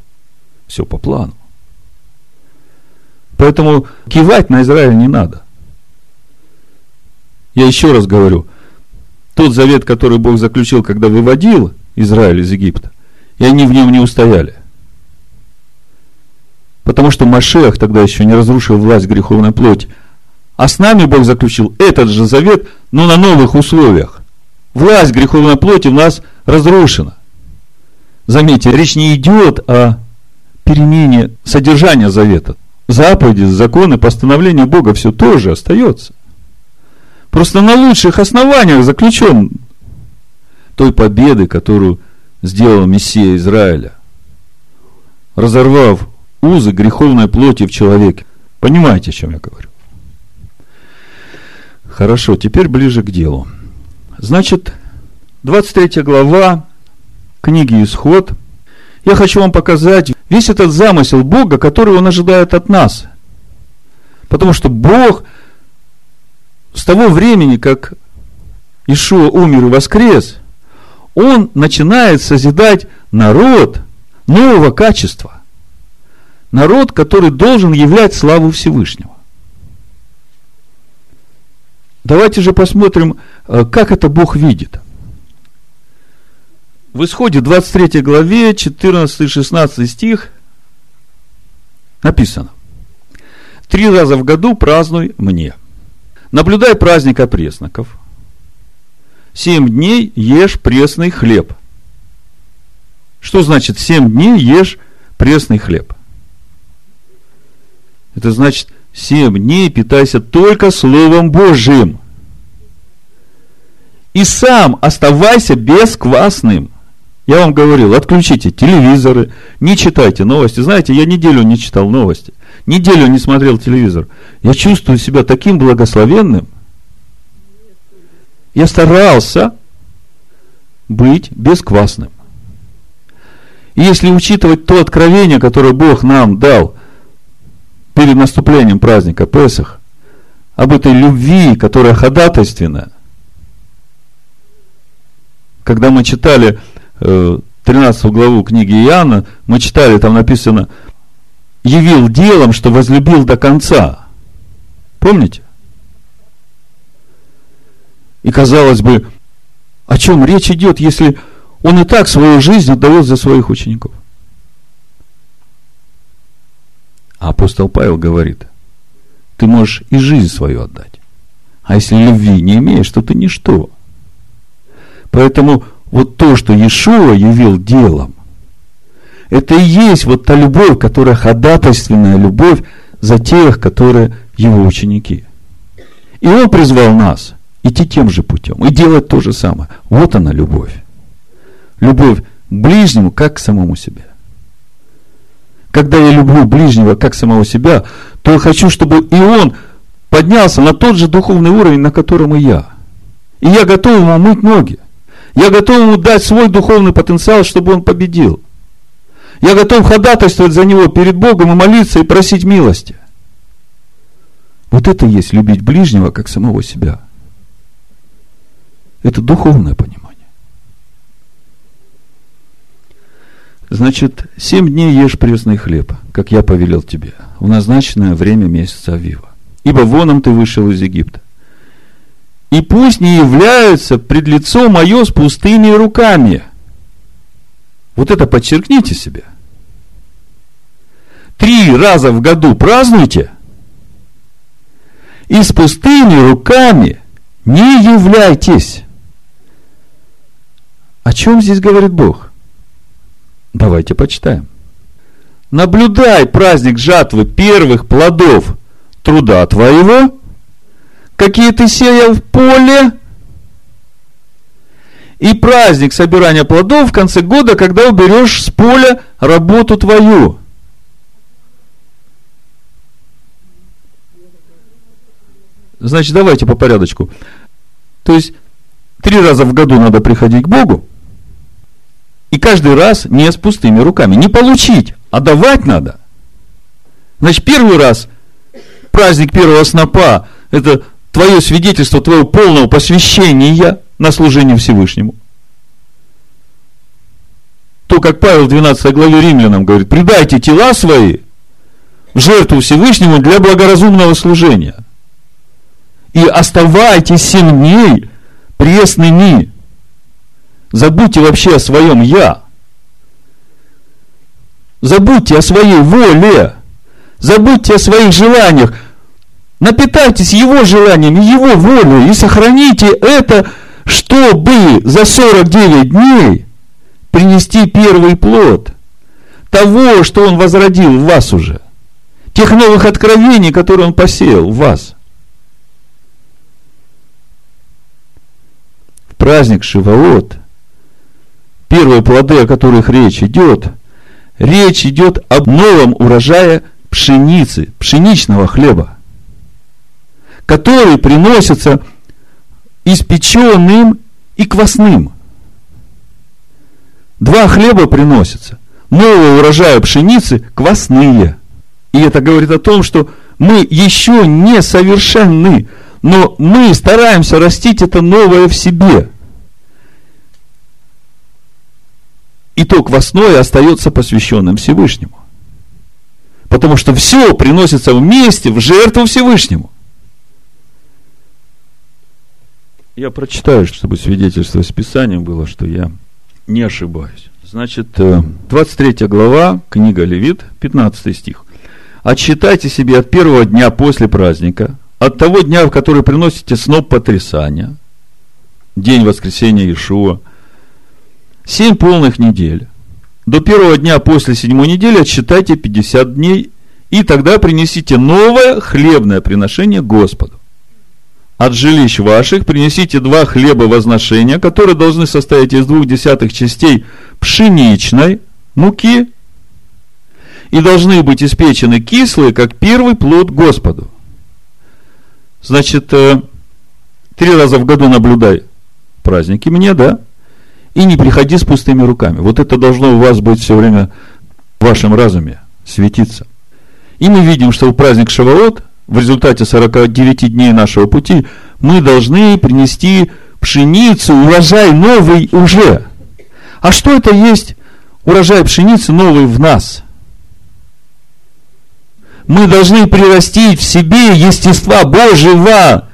Все по плану. Поэтому кивать на Израиль не надо. Я еще раз говорю, тот завет, который Бог заключил, когда выводил Израиль из Египта, и они в нем не устояли. Потому что Машех тогда еще не разрушил власть греховной плоти. А с нами Бог заключил этот же завет, но на новых условиях. Власть греховной плоти в нас разрушена. Заметьте, речь не идет о перемене содержания завета. Заповеди, законы, постановления Бога все тоже остается. Просто на лучших основаниях заключен той победы, которую сделал Мессия Израиля. Разорвав узы греховной плоти в человеке. Понимаете, о чем я говорю? Хорошо, теперь ближе к делу. Значит, 23 глава книги «Исход». Я хочу вам показать весь этот замысел Бога, который Он ожидает от нас. Потому что Бог с того времени, как Ишуа умер и воскрес, Он начинает созидать народ нового качества. Народ, который должен являть славу Всевышнего. Давайте же посмотрим, э, как это Бог видит. В исходе 23 главе 14-16 стих написано. Три раза в году празднуй мне. Наблюдай праздник опресноков. Семь дней ешь пресный хлеб. Что значит семь дней ешь пресный хлеб? Это значит, семь дней питайся только Словом Божьим. И сам оставайся бесквасным. Я вам говорил, отключите телевизоры, не читайте новости. Знаете, я неделю не читал новости, неделю не смотрел телевизор. Я чувствую себя таким благословенным. Я старался быть бесквасным. И если учитывать то откровение, которое Бог нам дал перед наступлением праздника Песах, об этой любви, которая ходатайственная, когда мы читали 13 э, главу книги Иоанна, мы читали, там написано, явил делом, что возлюбил до конца. Помните? И казалось бы, о чем речь идет, если он и так свою жизнь отдает за своих учеников? А апостол Павел говорит, ты можешь и жизнь свою отдать. А если любви не имеешь, то ты ничто. Поэтому вот то, что Иешуа явил делом, это и есть вот та любовь, которая ходатайственная любовь за тех, которые его ученики. И он призвал нас идти тем же путем и делать то же самое. Вот она любовь. Любовь к ближнему, как к самому себе. Когда я люблю ближнего, как самого себя, то я хочу, чтобы и он поднялся на тот же духовный уровень, на котором и я. И я готов ему мыть ноги. Я готов дать свой духовный потенциал, чтобы он победил. Я готов ходатайствовать за него перед Богом и молиться и просить милости. Вот это есть любить ближнего, как самого себя. Это духовное понимание. Значит, семь дней ешь пресный хлеб, как я повелел тебе, в назначенное время месяца Авива. Ибо воном ты вышел из Египта. И пусть не являются пред лицо мое с пустыми руками. Вот это подчеркните себе. Три раза в году празднуйте. И с пустыми руками не являйтесь. О чем здесь говорит Бог? Давайте почитаем. Наблюдай праздник жатвы первых плодов труда твоего, какие ты сеял в поле, и праздник собирания плодов в конце года, когда уберешь с поля работу твою. Значит, давайте по порядочку. То есть, три раза в году надо приходить к Богу, и каждый раз не с пустыми руками. Не получить, а давать надо. Значит, первый раз праздник первого снопа – это твое свидетельство твоего полного посвящения на служение Всевышнему. То, как Павел в 12 главе римлянам говорит, предайте тела свои в жертву Всевышнему для благоразумного служения. И оставайтесь семь дней пресными Забудьте вообще о своем «я». Забудьте о своей воле. Забудьте о своих желаниях. Напитайтесь его желаниями, его волей и сохраните это, чтобы за 49 дней принести первый плод того, что он возродил в вас уже. Тех новых откровений, которые он посеял в вас. праздник Шивоот – первые плоды, о которых речь идет, речь идет об новом урожае пшеницы, пшеничного хлеба, который приносится испеченным и квасным. Два хлеба приносятся. Нового урожая пшеницы квасные. И это говорит о том, что мы еще не совершенны, но мы стараемся растить это новое в себе. И то квасное остается посвященным Всевышнему. Потому что все приносится вместе в жертву Всевышнему. Я прочитаю, чтобы свидетельство с Писанием было, что я не ошибаюсь. Значит, 23 э, глава, книга Левит, 15 стих. «Отсчитайте себе от первого дня после праздника, от того дня, в который приносите сноп потрясания, день воскресения Иешуа, семь полных недель. До первого дня после седьмой недели отсчитайте 50 дней, и тогда принесите новое хлебное приношение Господу от жилищ ваших принесите два хлеба возношения, которые должны состоять из двух десятых частей пшеничной муки и должны быть испечены кислые, как первый плод Господу. Значит, э, три раза в году наблюдай праздники мне, да? И не приходи с пустыми руками. Вот это должно у вас быть все время в вашем разуме светиться. И мы видим, что в праздник Шаваот – в результате 49 дней нашего пути, мы должны принести пшеницу, урожай новый уже. А что это есть урожай пшеницы новый в нас? Мы должны прирастить в себе естества Божьего.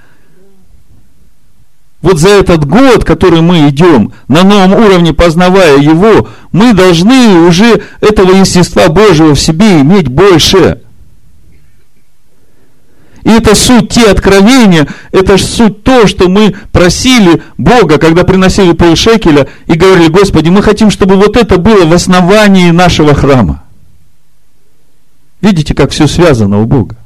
Вот за этот год, который мы идем, на новом уровне познавая Его, мы должны уже этого естества Божьего в себе иметь больше. И это суть те откровения, это суть то, что мы просили Бога, когда приносили полшекеля и говорили, Господи, мы хотим, чтобы вот это было в основании нашего храма. Видите, как все связано у Бога.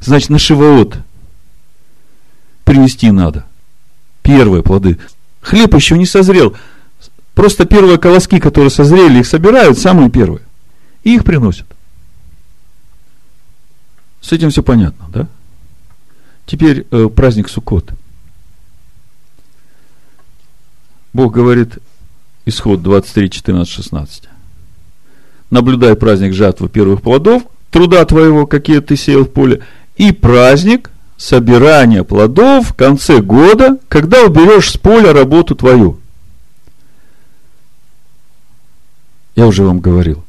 Значит, на Шивоот принести надо. Первые плоды. Хлеб еще не созрел. Просто первые колоски, которые созрели, их собирают, самые первые. И их приносят. С этим все понятно, да? Теперь э, праздник Суккот. Бог говорит, исход 23, 14, 16. Наблюдай праздник жатвы первых плодов, труда твоего, какие ты сеял в поле, и праздник собирания плодов в конце года, когда уберешь с поля работу твою. Я уже вам говорил.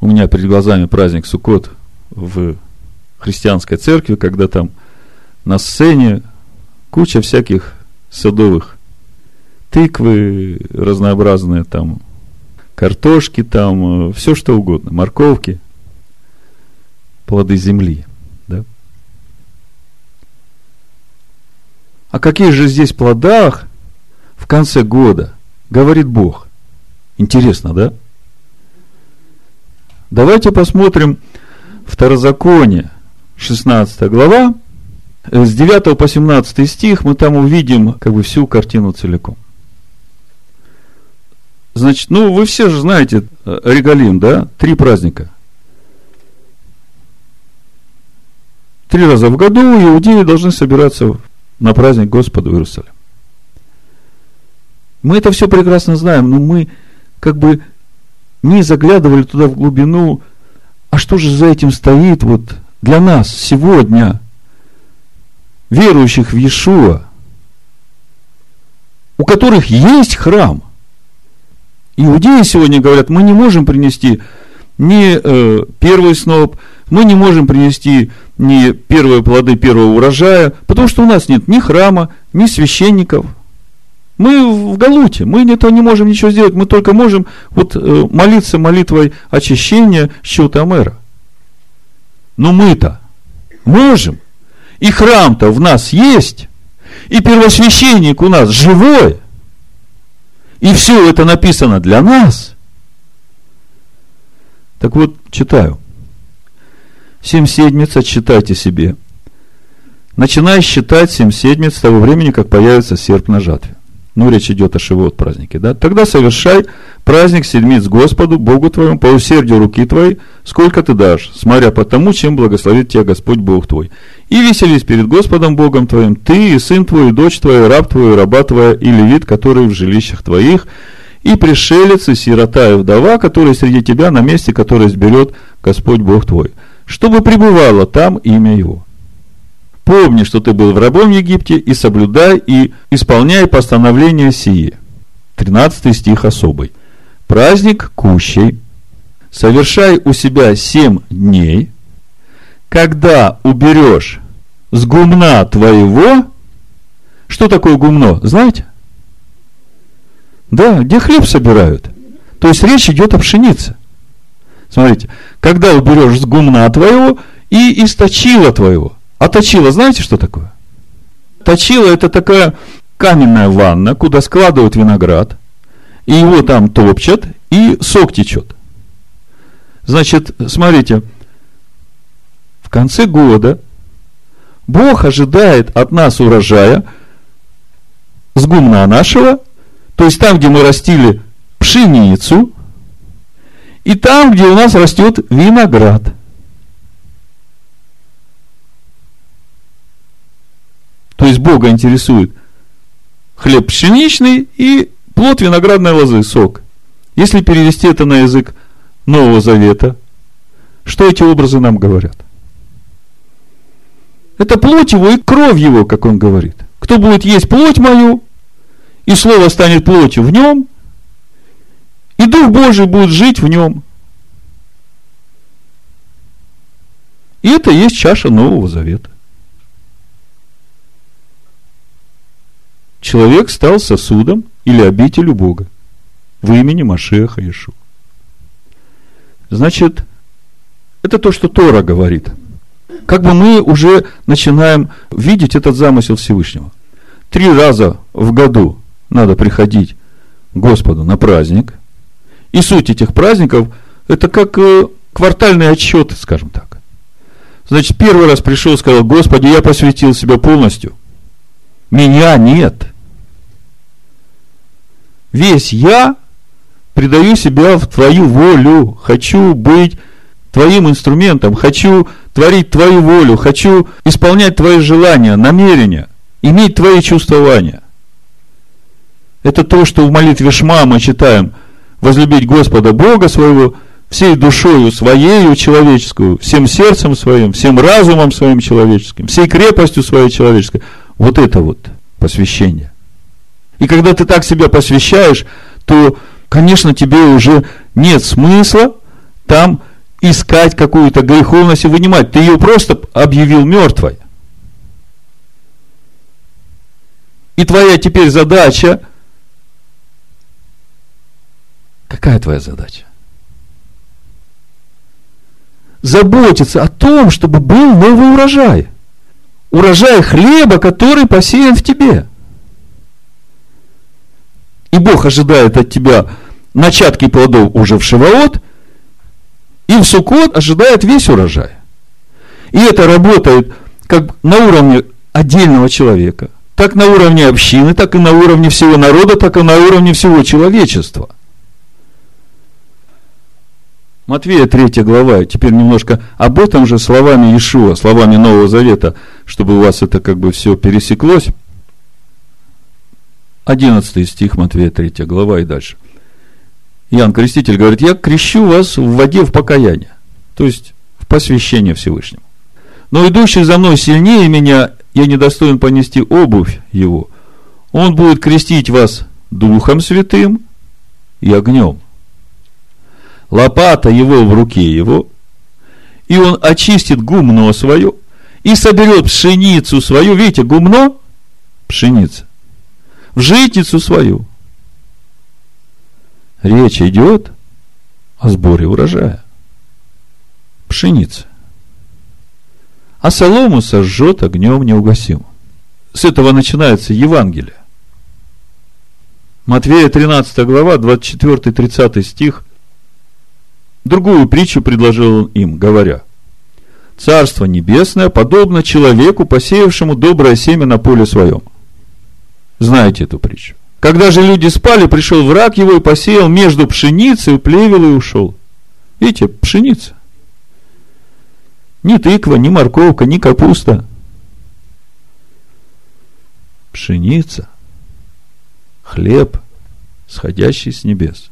У меня перед глазами праздник Суккот в христианской церкви, когда там на сцене куча всяких садовых тыквы разнообразные, там картошки, там все что угодно, морковки, плоды земли. Да? А какие же здесь плодах в конце года говорит Бог? Интересно, да? Давайте посмотрим Второзаконие, 16 глава, э, с 9 по 17 стих мы там увидим как бы всю картину целиком. Значит, ну вы все же знаете э, Регалим, да? Три праздника. Три раза в году иудеи должны собираться на праздник Господа в Иерусалим. Мы это все прекрасно знаем, но мы как бы не заглядывали туда в глубину а что же за этим стоит вот для нас сегодня, верующих в Иешуа, у которых есть храм? Иудеи сегодня говорят, мы не можем принести ни э, первый сноп, мы не можем принести ни первые плоды первого урожая, потому что у нас нет ни храма, ни священников – мы в Галуте, мы этого не можем ничего сделать, мы только можем вот э, молиться молитвой очищения счета мэра. Но мы-то можем. И храм-то в нас есть, и первосвященник у нас живой. И все это написано для нас. Так вот, читаю. Семь седмиц отсчитайте себе. Начиная считать семь седмиц с того времени, как появится серп на жатве. Ну, речь идет о Шивот празднике, да, тогда совершай праздник седмиц Господу, Богу твоему, по усердию руки твоей, сколько ты дашь, смотря по тому, чем благословит тебя Господь Бог твой. И веселись перед Господом Богом твоим, ты и сын твой, и дочь твоя, и раб твой, и раба твоя, и левит, который в жилищах твоих, и пришелец, и сирота, и вдова, которые среди тебя на месте, которое сберет Господь Бог твой, чтобы пребывало там имя Его. Помни, что ты был в рабом Египте, и соблюдай и исполняй постановления сии. 13 стих особый. Праздник кущей. Совершай у себя семь дней. Когда уберешь с гумна твоего, что такое гумно, знаете? Да, где хлеб собирают. То есть речь идет о пшенице. Смотрите, когда уберешь с гумна твоего и источила твоего. А точила, знаете, что такое? Точила это такая каменная ванна, куда складывают виноград, и его там топчат, и сок течет. Значит, смотрите, в конце года Бог ожидает от нас урожая с гумна нашего, то есть там, где мы растили пшеницу, и там, где у нас растет виноград – То есть Бога интересует хлеб пшеничный и плод виноградной лозы, сок. Если перевести это на язык Нового Завета, что эти образы нам говорят? Это плоть его и кровь его, как он говорит. Кто будет есть плоть мою, и слово станет плотью в нем, и Дух Божий будет жить в нем. И это есть чаша Нового Завета. Человек стал сосудом или обителю Бога в имени Машеха Ишу. Значит, это то, что Тора говорит. Как бы мы уже начинаем видеть этот замысел Всевышнего. Три раза в году надо приходить Господу на праздник. И суть этих праздников – это как э, квартальный отчет, скажем так. Значит, первый раз пришел и сказал, Господи, я посвятил себя полностью. Меня нет. Весь я предаю себя в Твою волю. Хочу быть Твоим инструментом. Хочу творить Твою волю. Хочу исполнять Твои желания, намерения. Иметь Твои чувствования. Это то, что в молитве Шма мы читаем. Возлюбить Господа Бога своего всей душою своею человеческую, всем сердцем своим, всем разумом своим человеческим, всей крепостью своей человеческой. Вот это вот посвящение. И когда ты так себя посвящаешь, то, конечно, тебе уже нет смысла там искать какую-то греховность и вынимать. Ты ее просто объявил мертвой. И твоя теперь задача... Какая твоя задача? Заботиться о том, чтобы был новый урожай. Урожай хлеба, который посеян в тебе – и Бог ожидает от тебя начатки плодов уже в Шивоот, и в Сукот ожидает весь урожай. И это работает как на уровне отдельного человека, так на уровне общины, так и на уровне всего народа, так и на уровне всего человечества. Матвея 3 глава, теперь немножко об этом же словами Иешуа, словами Нового Завета, чтобы у вас это как бы все пересеклось. 11 стих Матвея 3 глава и дальше. Иоанн Креститель говорит, я крещу вас в воде в покаяние, то есть в посвящение Всевышнему. Но идущий за мной сильнее меня, я недостоин понести обувь его. Он будет крестить вас Духом Святым и огнем. Лопата его в руке его, и он очистит гумно свое, и соберет пшеницу свою. Видите, гумно – пшеница в житницу свою. Речь идет о сборе урожая. Пшеницы. А солому сожжет огнем неугасимым. С этого начинается Евангелие. Матвея 13 глава, 24-30 стих. Другую притчу предложил он им, говоря, Царство небесное подобно человеку, посеявшему доброе семя на поле своем – знаете эту притчу? Когда же люди спали, пришел враг его и посеял между пшеницей, плевел и ушел. Видите, пшеница. Ни тыква, ни морковка, ни капуста. Пшеница. Хлеб, сходящий с небес.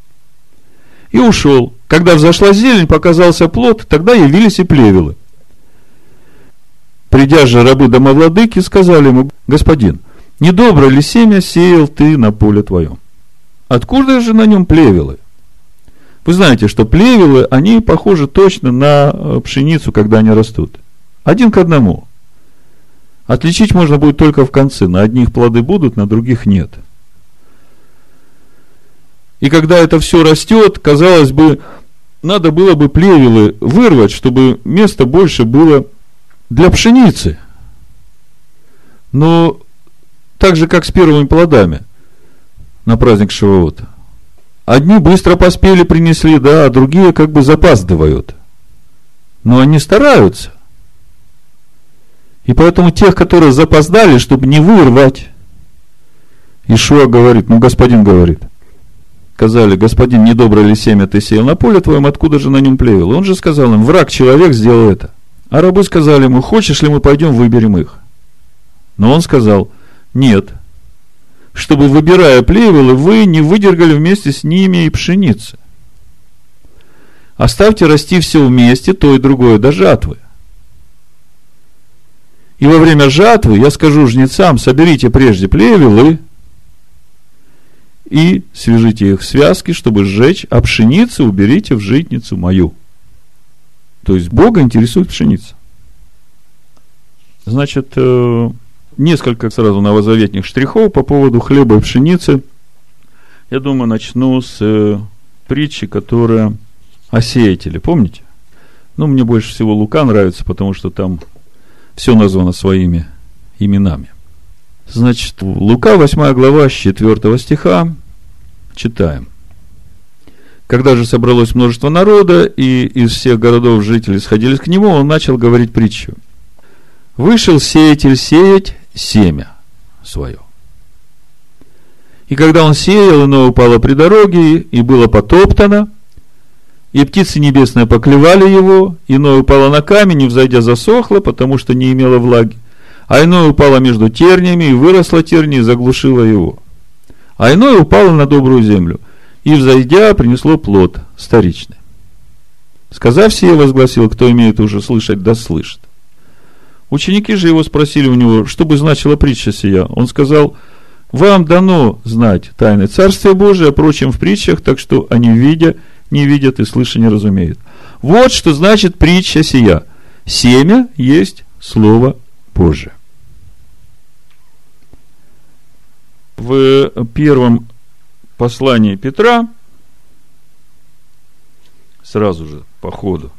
И ушел. Когда взошла зелень, показался плод, тогда явились и плевелы. Придя же рабы домовладыки, сказали ему, господин, недобро ли семя сеял ты на поле твоем? Откуда же на нем плевелы? Вы знаете, что плевелы, они похожи точно на э, пшеницу, когда они растут. Один к одному. Отличить можно будет только в конце. На одних плоды будут, на других нет. И когда это все растет, казалось бы, надо было бы плевелы вырвать, чтобы место больше было для пшеницы. Но так же, как с первыми плодами на праздник Шивота. Одни быстро поспели, принесли, да, а другие как бы запаздывают. Но они стараются. И поэтому тех, которые запоздали, чтобы не вырвать, Ишуа говорит, ну, господин говорит, сказали, господин, недоброе ли семя ты сеял на поле твоем, откуда же на нем плевел? Он же сказал им, враг, человек, сделал это. А рабы сказали ему, хочешь ли мы пойдем выберем их? Но он сказал, нет, чтобы, выбирая плевелы, вы не выдергали вместе с ними и пшеницы. Оставьте расти все вместе, то и другое, до жатвы. И во время жатвы я скажу жнецам, соберите прежде плевелы и свяжите их в связки, чтобы сжечь, а пшеницу уберите в житницу мою. То есть Бога интересует пшеница. Значит, э, несколько сразу новозаветных штрихов по поводу хлеба и пшеницы. Я думаю, начну с э, притчи, которая о сеятеле. Помните? Ну, мне больше всего Лука нравится, потому что там все названо своими именами. Значит, Лука, 8 глава, с 4 стиха, читаем. Когда же собралось множество народа, и из всех городов жители сходились к нему, он начал говорить притчу. Вышел сеятель сеять семя свое. И когда он сеял, оно упало при дороге, и было потоптано, и птицы небесные поклевали его, иное упало на камень, и, взойдя, засохло, потому что не имело влаги. А иное упало между терниями, и выросло терни, и заглушило его. А иное упало на добрую землю, и, взойдя, принесло плод старичный. Сказав сие, возгласил, кто имеет уже слышать, да слышит. Ученики же его спросили у него, что бы значила притча сия. Он сказал, вам дано знать тайны Царствия Божия, прочим в притчах, так что они, видя, не видят и слыша не разумеют. Вот что значит притча сия. Семя есть Слово Божие. В первом послании Петра, сразу же по ходу,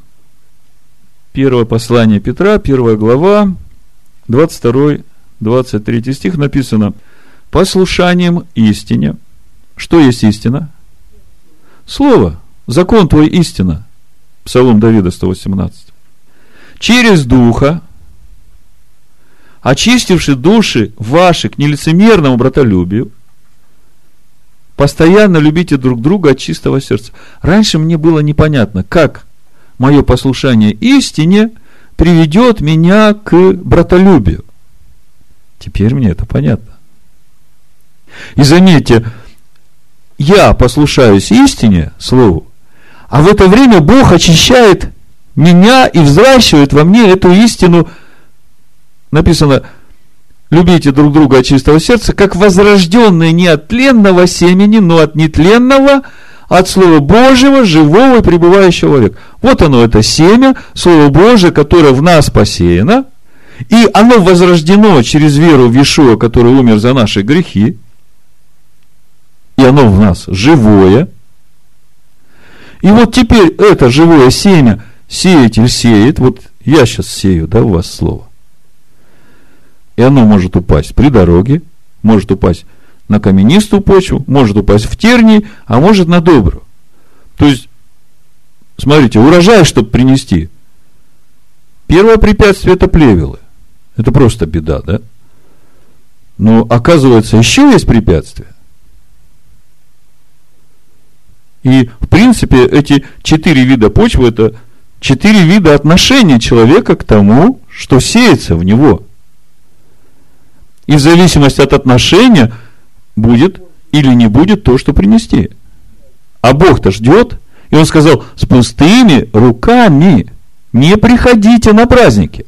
Первое послание Петра, первая глава, 22-23 стих написано «Послушанием истине». Что есть истина? Слово. Закон твой истина. Псалом Давида 118. Через Духа, очистивши души ваши к нелицемерному братолюбию, постоянно любите друг друга от чистого сердца. Раньше мне было непонятно, как мое послушание истине приведет меня к братолюбию. Теперь мне это понятно. И заметьте, я послушаюсь истине, слову, а в это время Бог очищает меня и взращивает во мне эту истину. Написано, любите друг друга от чистого сердца, как возрожденные не от тленного семени, но от нетленного, от Слова Божьего, живого и пребывающего век. Вот оно, это семя, Слово Божие, которое в нас посеяно, и оно возрождено через веру в Иешуа, который умер за наши грехи, и оно в нас живое. И вот теперь это живое семя сеятель сеет, вот я сейчас сею, да, у вас слово. И оно может упасть при дороге, может упасть на каменистую почву, может упасть в тернии, а может на добрую. То есть, смотрите, урожай, чтобы принести, первое препятствие это плевелы. Это просто беда, да? Но оказывается, еще есть препятствия. И, в принципе, эти четыре вида почвы – это четыре вида отношения человека к тому, что сеется в него. И в зависимости от отношения будет или не будет то, что принести. А Бог-то ждет. И Он сказал, с пустыми руками не приходите на праздники.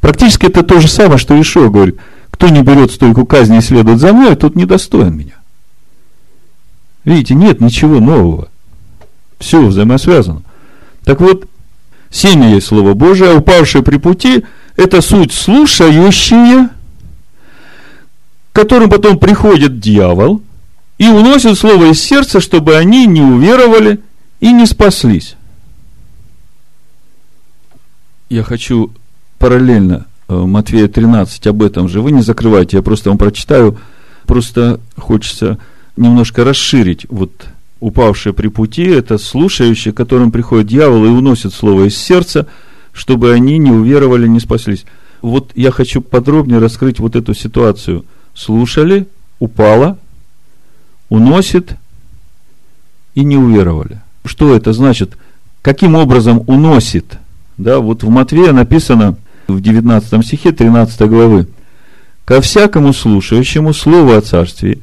Практически это то же самое, что Ишо говорит. Кто не берет стойку казни и следует за мной, тот недостоин меня. Видите, нет ничего нового. Все взаимосвязано. Так вот, семя есть Слово Божие, а упавшие при пути – это суть слушающие, которым потом приходит дьявол и уносит Слово из сердца, чтобы они не уверовали и не спаслись. Я хочу параллельно э, Матвея 13 об этом же. Вы не закрывайте, я просто вам прочитаю. Просто хочется немножко расширить вот упавшие при пути, это слушающие, которым приходит дьявол и уносит слово из сердца, чтобы они не уверовали, не спаслись. Вот я хочу подробнее раскрыть вот эту ситуацию. Слушали, упало, уносит и не уверовали. Что это значит? Каким образом уносит? Да, вот в Матвея написано в 19 стихе 13 главы. Ко всякому слушающему слово о царстве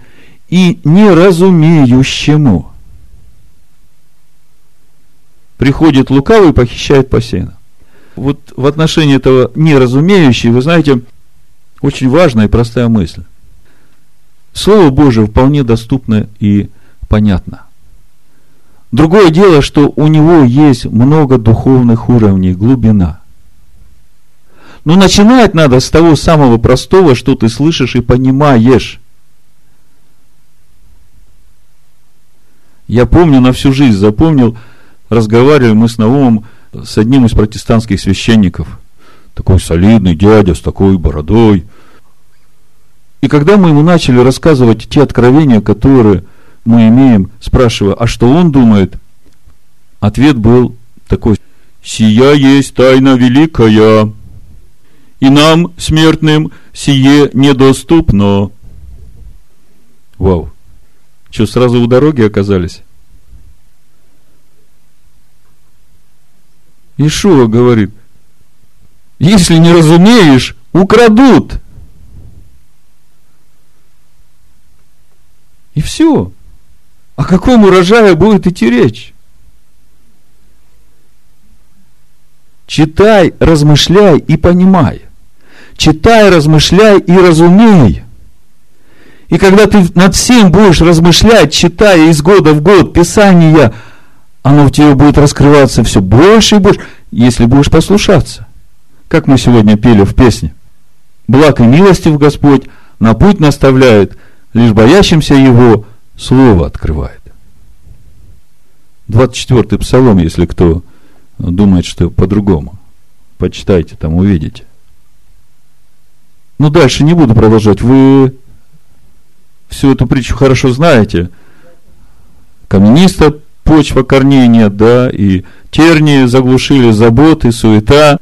и неразумеющему приходит лукавый и похищает посеяно. Вот в отношении этого неразумеющего, вы знаете, очень важная и простая мысль. Слово Божие вполне доступно и понятно. Другое дело, что у него есть много духовных уровней, глубина. Но начинать надо с того самого простого, что ты слышишь и понимаешь. Я помню на всю жизнь, запомнил, разговаривали мы с Наумом с одним из протестантских священников. Такой солидный дядя с такой бородой. И когда мы ему начали рассказывать те откровения, которые мы имеем, спрашивая, а что он думает, ответ был такой, «Сия есть тайна великая, и нам, смертным, сие недоступно». Вау! Что, сразу у дороги оказались? Ишуа говорит, если не разумеешь, украдут. И все. О каком урожае будет идти речь? Читай, размышляй и понимай. Читай, размышляй и разумей. И когда ты над всем будешь размышлять, читая из года в год Писания, оно в тебе будет раскрываться все больше и больше, если будешь послушаться. Как мы сегодня пели в песне. Благ и милостив Господь на путь наставляет, лишь боящимся Его Слово открывает. 24-й псалом, если кто думает, что по-другому. Почитайте, там увидите. Ну, дальше не буду продолжать. Вы всю эту притчу хорошо знаете. Камениста почва корней нет, да, и тернии заглушили заботы, суета.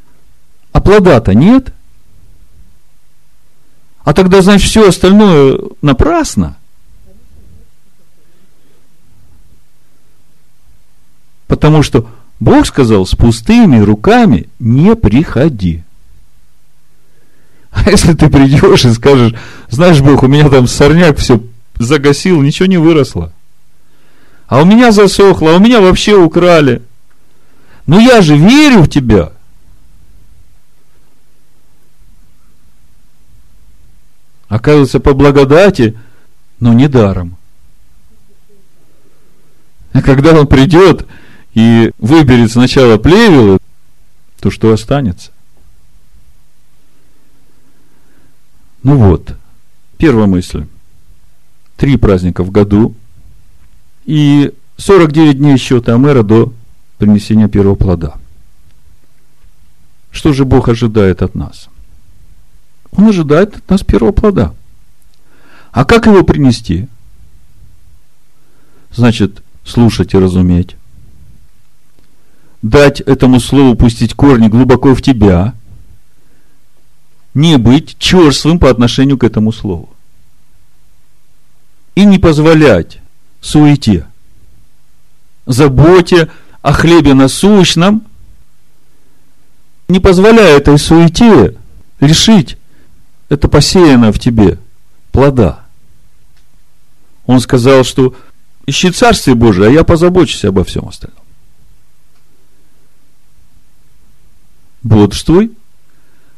А плода-то нет. А тогда, значит, все остальное напрасно. Потому что Бог сказал, с пустыми руками не приходи. А если ты придешь и скажешь, знаешь, Бог, у меня там сорняк все загасил, ничего не выросло. А у меня засохло, а у меня вообще украли. Но я же верю в тебя. Оказывается, по благодати, но не даром. А когда он придет и выберет сначала плевелы, то что останется? Ну вот, первая мысль. Три праздника в году и 49 дней счета Амера до принесения первого плода. Что же Бог ожидает от нас? Он ожидает от нас первого плода. А как его принести? Значит, слушать и разуметь. Дать этому слову пустить корни глубоко в тебя. Не быть черствым по отношению к этому слову. И не позволять суете. заботе о хлебе насущном, не позволяя этой суете решить это посеяно в тебе плода. Он сказал, что ищи Царствие Божие, а я позабочусь обо всем остальном. Бодрствуй,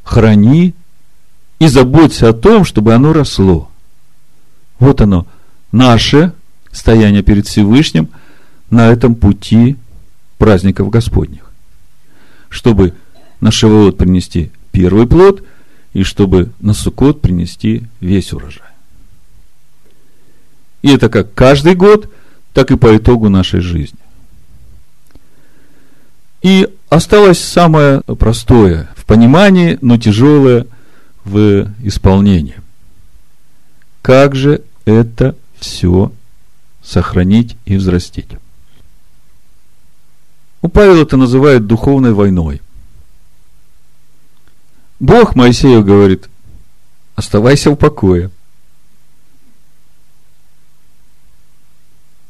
храни и заботься о том, чтобы оно росло. Вот оно, наше стояние перед Всевышним на этом пути праздников Господних. Чтобы на Шавуот принести первый плод, и чтобы на Суккот принести весь урожай. И это как каждый год, так и по итогу нашей жизни. И осталось самое простое в понимании, но тяжелое в исполнении. Как же это все сохранить и взрастить? У Павел это называют духовной войной. Бог Моисею говорит, оставайся в покое.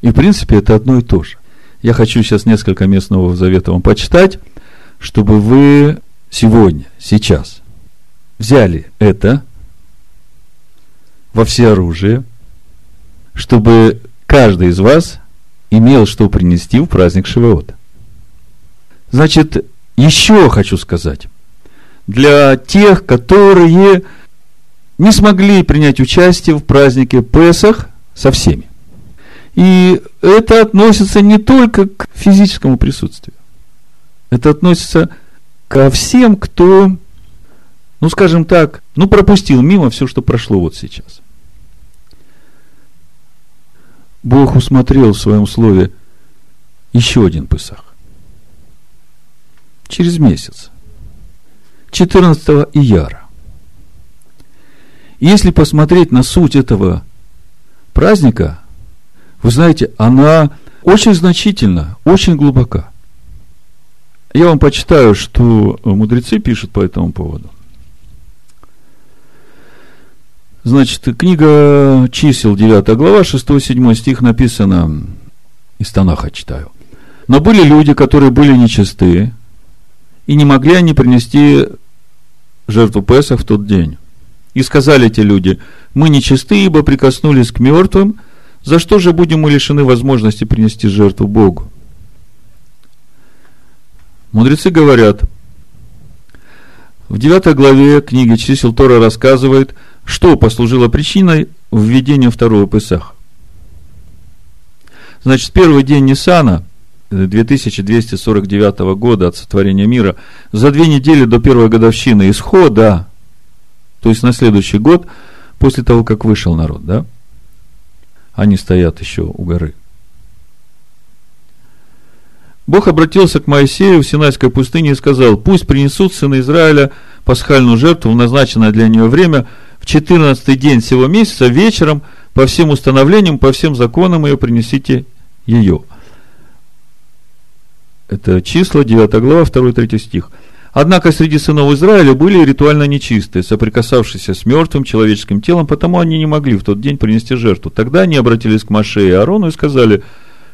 И в принципе это одно и то же. Я хочу сейчас несколько мест Нового Завета вам почитать, чтобы вы сегодня, сейчас взяли это во все оружие, чтобы каждый из вас имел что принести в праздник Шивота. Значит, еще хочу сказать, для тех, которые не смогли принять участие в празднике Песах со всеми. И это относится не только к физическому присутствию. Это относится ко всем, кто, ну, скажем так, ну, пропустил мимо все, что прошло вот сейчас. Бог усмотрел в своем слове еще один Песах. Через месяц. 14 ияра. Если посмотреть на суть этого праздника, вы знаете, она очень значительна, очень глубока. Я вам почитаю, что мудрецы пишут по этому поводу. Значит, книга чисел, 9 глава, 6-7 стих написано, из Танаха читаю. Но были люди, которые были нечисты, и не могли они принести жертву Песах в тот день. И сказали эти люди, мы нечисты, ибо прикоснулись к мертвым, за что же будем мы лишены возможности принести жертву Богу? Мудрецы говорят, в 9 главе книги чисел Тора рассказывает, что послужило причиной введения второго Песаха. Значит, первый день Нисана, 2249 года от сотворения мира, за две недели до первой годовщины исхода, то есть на следующий год, после того, как вышел народ, да, они стоят еще у горы. Бог обратился к Моисею в Синайской пустыне и сказал, пусть принесут сыны Израиля пасхальную жертву в назначенное для нее время в 14 день всего месяца вечером по всем установлениям, по всем законам ее принесите ее. Это числа, 9 глава, 2-3 стих. Однако среди сынов Израиля были ритуально нечистые, соприкасавшиеся с мертвым человеческим телом, потому они не могли в тот день принести жертву. Тогда они обратились к Маше и Аарону и сказали,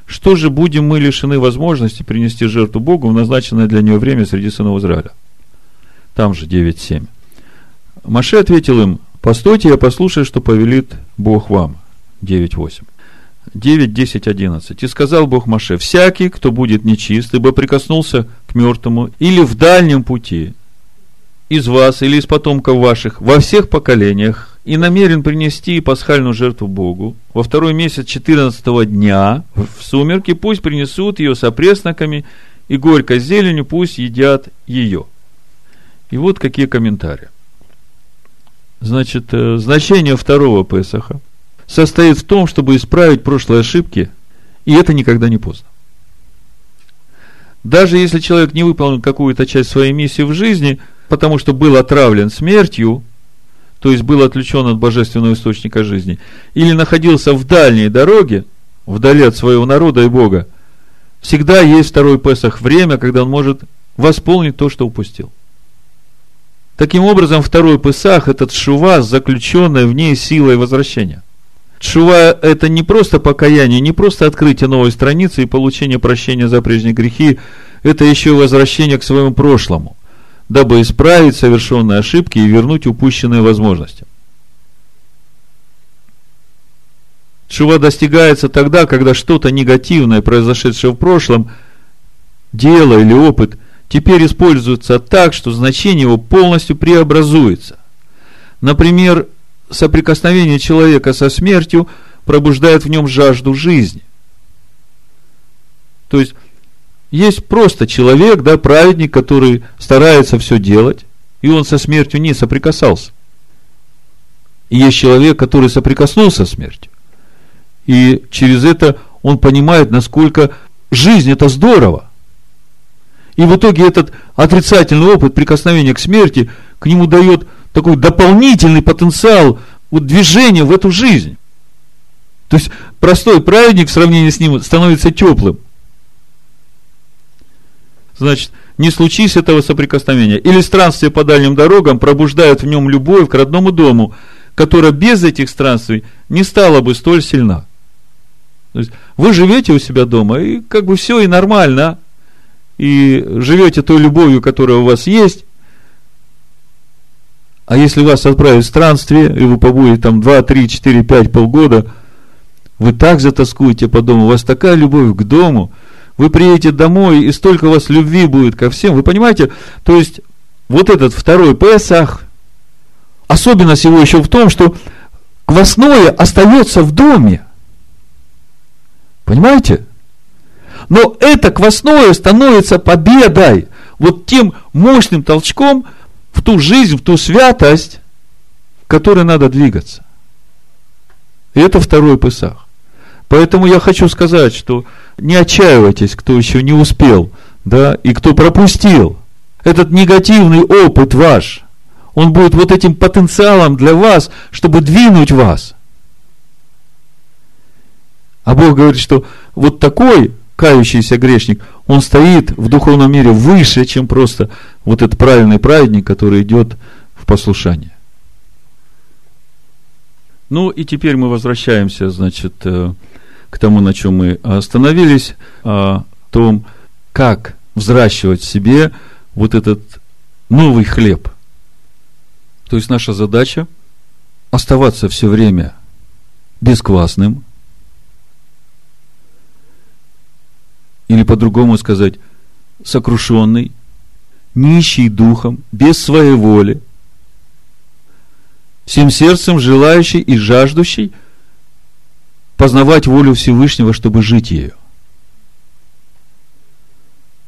что же будем мы лишены возможности принести жертву Богу в назначенное для нее время среди сынов Израиля? Там же 9.7. Маше ответил им, постойте, я послушаю, что повелит Бог вам. 9.8. 9, 10, 11. «И сказал Бог Маше, всякий, кто будет нечист, ибо прикоснулся к мертвому, или в дальнем пути, из вас или из потомков ваших, во всех поколениях, и намерен принести пасхальную жертву Богу, во второй месяц 14 дня, в сумерки, пусть принесут ее с опресноками, и горькой зеленью пусть едят ее». И вот какие комментарии. Значит, э, значение второго Песаха – состоит в том, чтобы исправить прошлые ошибки, и это никогда не поздно. Даже если человек не выполнил какую-то часть своей миссии в жизни, потому что был отравлен смертью, то есть был отключен от божественного источника жизни, или находился в дальней дороге, вдали от своего народа и Бога, всегда есть второй Песах время, когда он может восполнить то, что упустил. Таким образом, второй Песах – этот шува, заключенная в ней силой возвращения – Чува – это не просто покаяние, не просто открытие новой страницы и получение прощения за прежние грехи, это еще возвращение к своему прошлому, дабы исправить совершенные ошибки и вернуть упущенные возможности. Шува достигается тогда, когда что-то негативное, произошедшее в прошлом, дело или опыт, теперь используется так, что значение его полностью преобразуется. Например, соприкосновение человека со смертью пробуждает в нем жажду жизни. То есть, есть просто человек, да, праведник, который старается все делать, и он со смертью не соприкасался. И есть человек, который соприкоснулся с смертью. И через это он понимает, насколько жизнь это здорово. И в итоге этот отрицательный опыт прикосновения к смерти к нему дает такой дополнительный потенциал вот движения в эту жизнь. То есть простой праведник в сравнении с ним становится теплым. Значит, не случись этого соприкосновения. Или странствие по дальним дорогам пробуждает в нем любовь к родному дому, которая без этих странствий не стала бы столь сильна. То есть вы живете у себя дома, и как бы все и нормально, и живете той любовью, которая у вас есть. А если вас отправить в странствие, и вы побудете там 2, 3, 4, 5, полгода, вы так затаскуете по дому, у вас такая любовь к дому, вы приедете домой, и столько у вас любви будет ко всем. Вы понимаете, то есть вот этот второй Песах, особенность его еще в том, что квасное остается в доме – Понимаете? Но это квасное становится победой, вот тем мощным толчком в ту жизнь, в ту святость, в которой надо двигаться. И это второй Песах. Поэтому я хочу сказать, что не отчаивайтесь, кто еще не успел, да, и кто пропустил. Этот негативный опыт ваш, он будет вот этим потенциалом для вас, чтобы двинуть вас – а Бог говорит, что вот такой кающийся грешник, он стоит в духовном мире выше, чем просто вот этот правильный праведник, который идет в послушание. Ну и теперь мы возвращаемся, значит, э, к тому, на чем мы остановились, о том, как взращивать в себе вот этот новый хлеб. То есть наша задача оставаться все время бесквасным, или по-другому сказать, сокрушенный, нищий духом, без своей воли, всем сердцем желающий и жаждущий познавать волю Всевышнего, чтобы жить ею.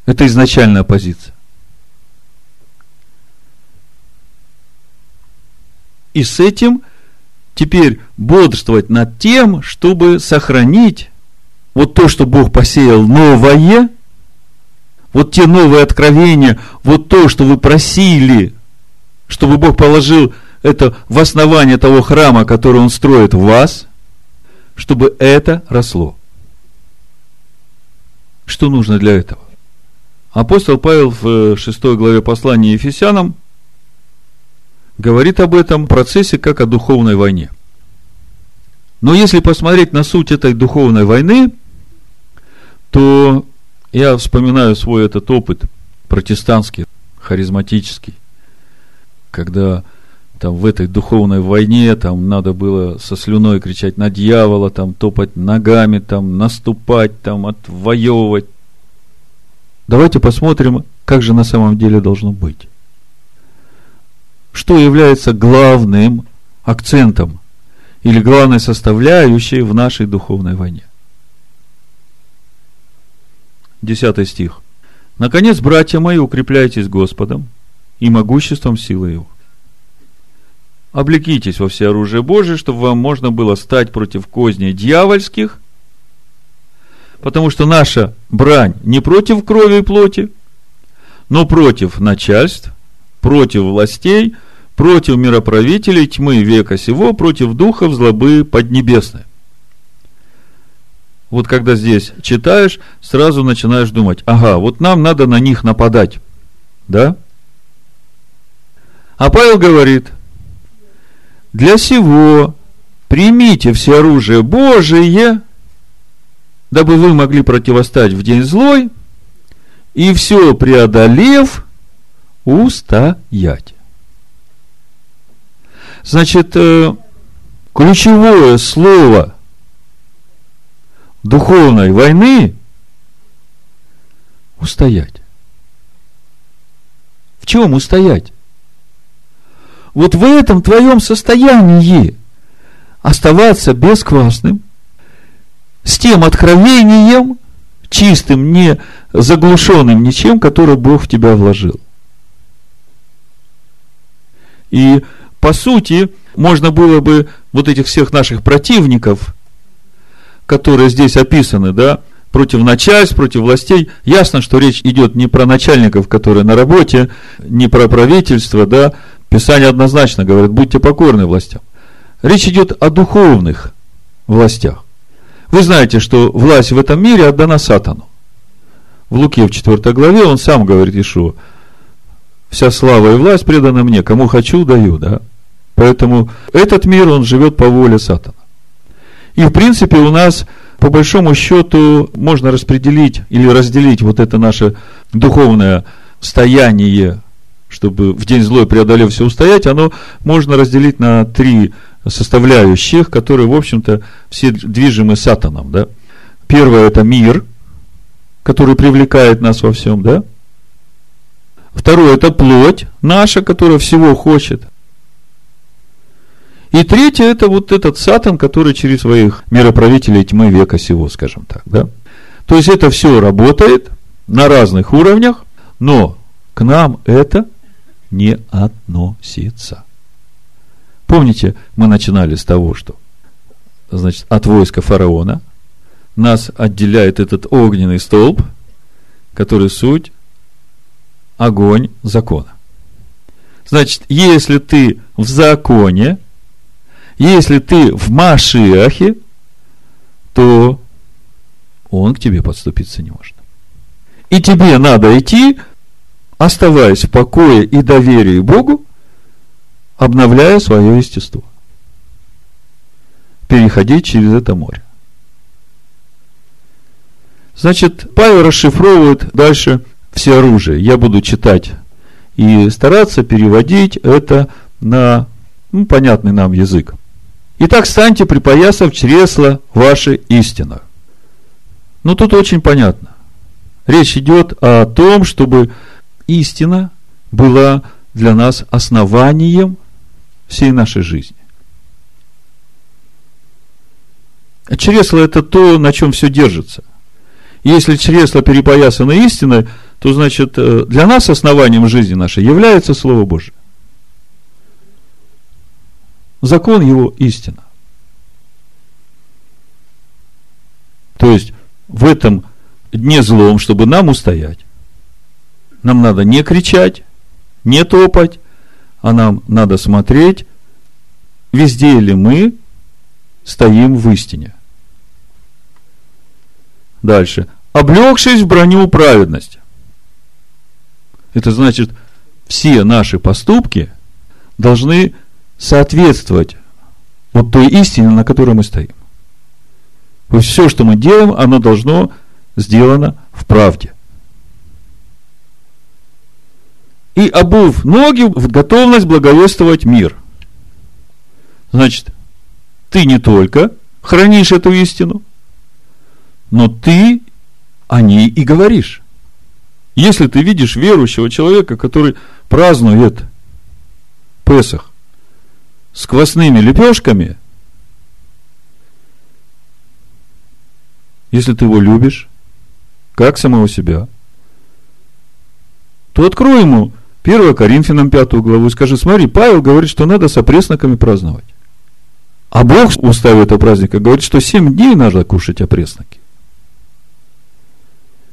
Это изначальная позиция. И с этим теперь бодрствовать над тем, чтобы сохранить вот то, что Бог посеял новое, вот те новые откровения, вот то, что вы просили, чтобы Бог положил это в основание того храма, который Он строит в вас, чтобы это росло. Что нужно для этого? Апостол Павел в 6 э, главе послания Ефесянам говорит об этом процессе как о духовной войне. Но если посмотреть на суть этой духовной войны, то я вспоминаю свой этот опыт протестантский, харизматический, когда там в этой духовной войне там надо было со слюной кричать на дьявола, там топать ногами, там наступать, там отвоевывать. Давайте посмотрим, как же на самом деле должно быть. Что является главным акцентом или главной составляющей в нашей духовной войне? 10 стих. Наконец, братья мои, укрепляйтесь Господом и могуществом силы Его. Облекитесь во все оружие Божие, чтобы вам можно было стать против козней дьявольских, потому что наша брань не против крови и плоти, но против начальств, против властей, против мироправителей тьмы века сего, против духов злобы поднебесной вот когда здесь читаешь, сразу начинаешь думать, ага, вот нам надо на них нападать. Да? А Павел говорит, для сего примите все оружие Божие, дабы вы могли противостать в день злой, и все преодолев, устоять. Значит, э, ключевое слово духовной войны – устоять. В чем устоять? Вот в этом твоем состоянии оставаться бесквасным, с тем откровением, чистым, не заглушенным ничем, которое Бог в тебя вложил. И по сути, можно было бы вот этих всех наших противников, которые здесь описаны, да, против начальств, против властей. Ясно, что речь идет не про начальников, которые на работе, не про правительство, да. Писание однозначно говорит, будьте покорны властям. Речь идет о духовных властях. Вы знаете, что власть в этом мире отдана Сатану. В Луке в 4 главе он сам говорит Ишуа, вся слава и власть предана мне, кому хочу, даю, да. Поэтому этот мир, он живет по воле Сатана. И в принципе у нас, по большому счету, можно распределить или разделить вот это наше духовное стояние, чтобы в день злой преодолев все устоять, оно можно разделить на три составляющих, которые, в общем-то, все движимы сатаном, да. Первое – это мир, который привлекает нас во всем, да. Второе – это плоть наша, которая всего хочет. И третье, это вот этот сатан, который через своих мироправителей тьмы века сего, скажем так, да. То есть это все работает на разных уровнях, но к нам это не относится. Помните, мы начинали с того, что значит, от войска фараона нас отделяет этот огненный столб, который суть огонь закона. Значит, если ты в законе, если ты в Машиахе, то он к тебе подступиться не может. И тебе надо идти, оставаясь в покое и доверии Богу, обновляя свое естество. Переходить через это море. Значит, Павел расшифровывает дальше все оружие. Я буду читать и стараться переводить это на ну, понятный нам язык. Итак, станьте припоясав чресла ваши истина. Ну, тут очень понятно. Речь идет о том, чтобы истина была для нас основанием всей нашей жизни. Чресло – это то, на чем все держится. Если чресло перепоясано истиной, то значит э, для нас основанием жизни нашей является Слово Божие. Закон его истина. То есть в этом дне злом, чтобы нам устоять, нам надо не кричать, не топать, а нам надо смотреть, везде ли мы стоим в истине. Дальше. Облегшись в броню праведности. Это значит, все наши поступки должны соответствовать вот той истине, на которой мы стоим. То есть все, что мы делаем, оно должно сделано в правде. и обув ноги в готовность благовествовать мир. Значит, ты не только хранишь эту истину, но ты о ней и говоришь. Если ты видишь верующего человека, который празднует Песах с квасными лепешками, если ты его любишь, как самого себя, то открой ему 1 Коринфянам 5 главу и скажи, смотри, Павел говорит, что надо с опресноками праздновать. А Бог в уставе этого праздника говорит, что 7 дней надо кушать опресноки.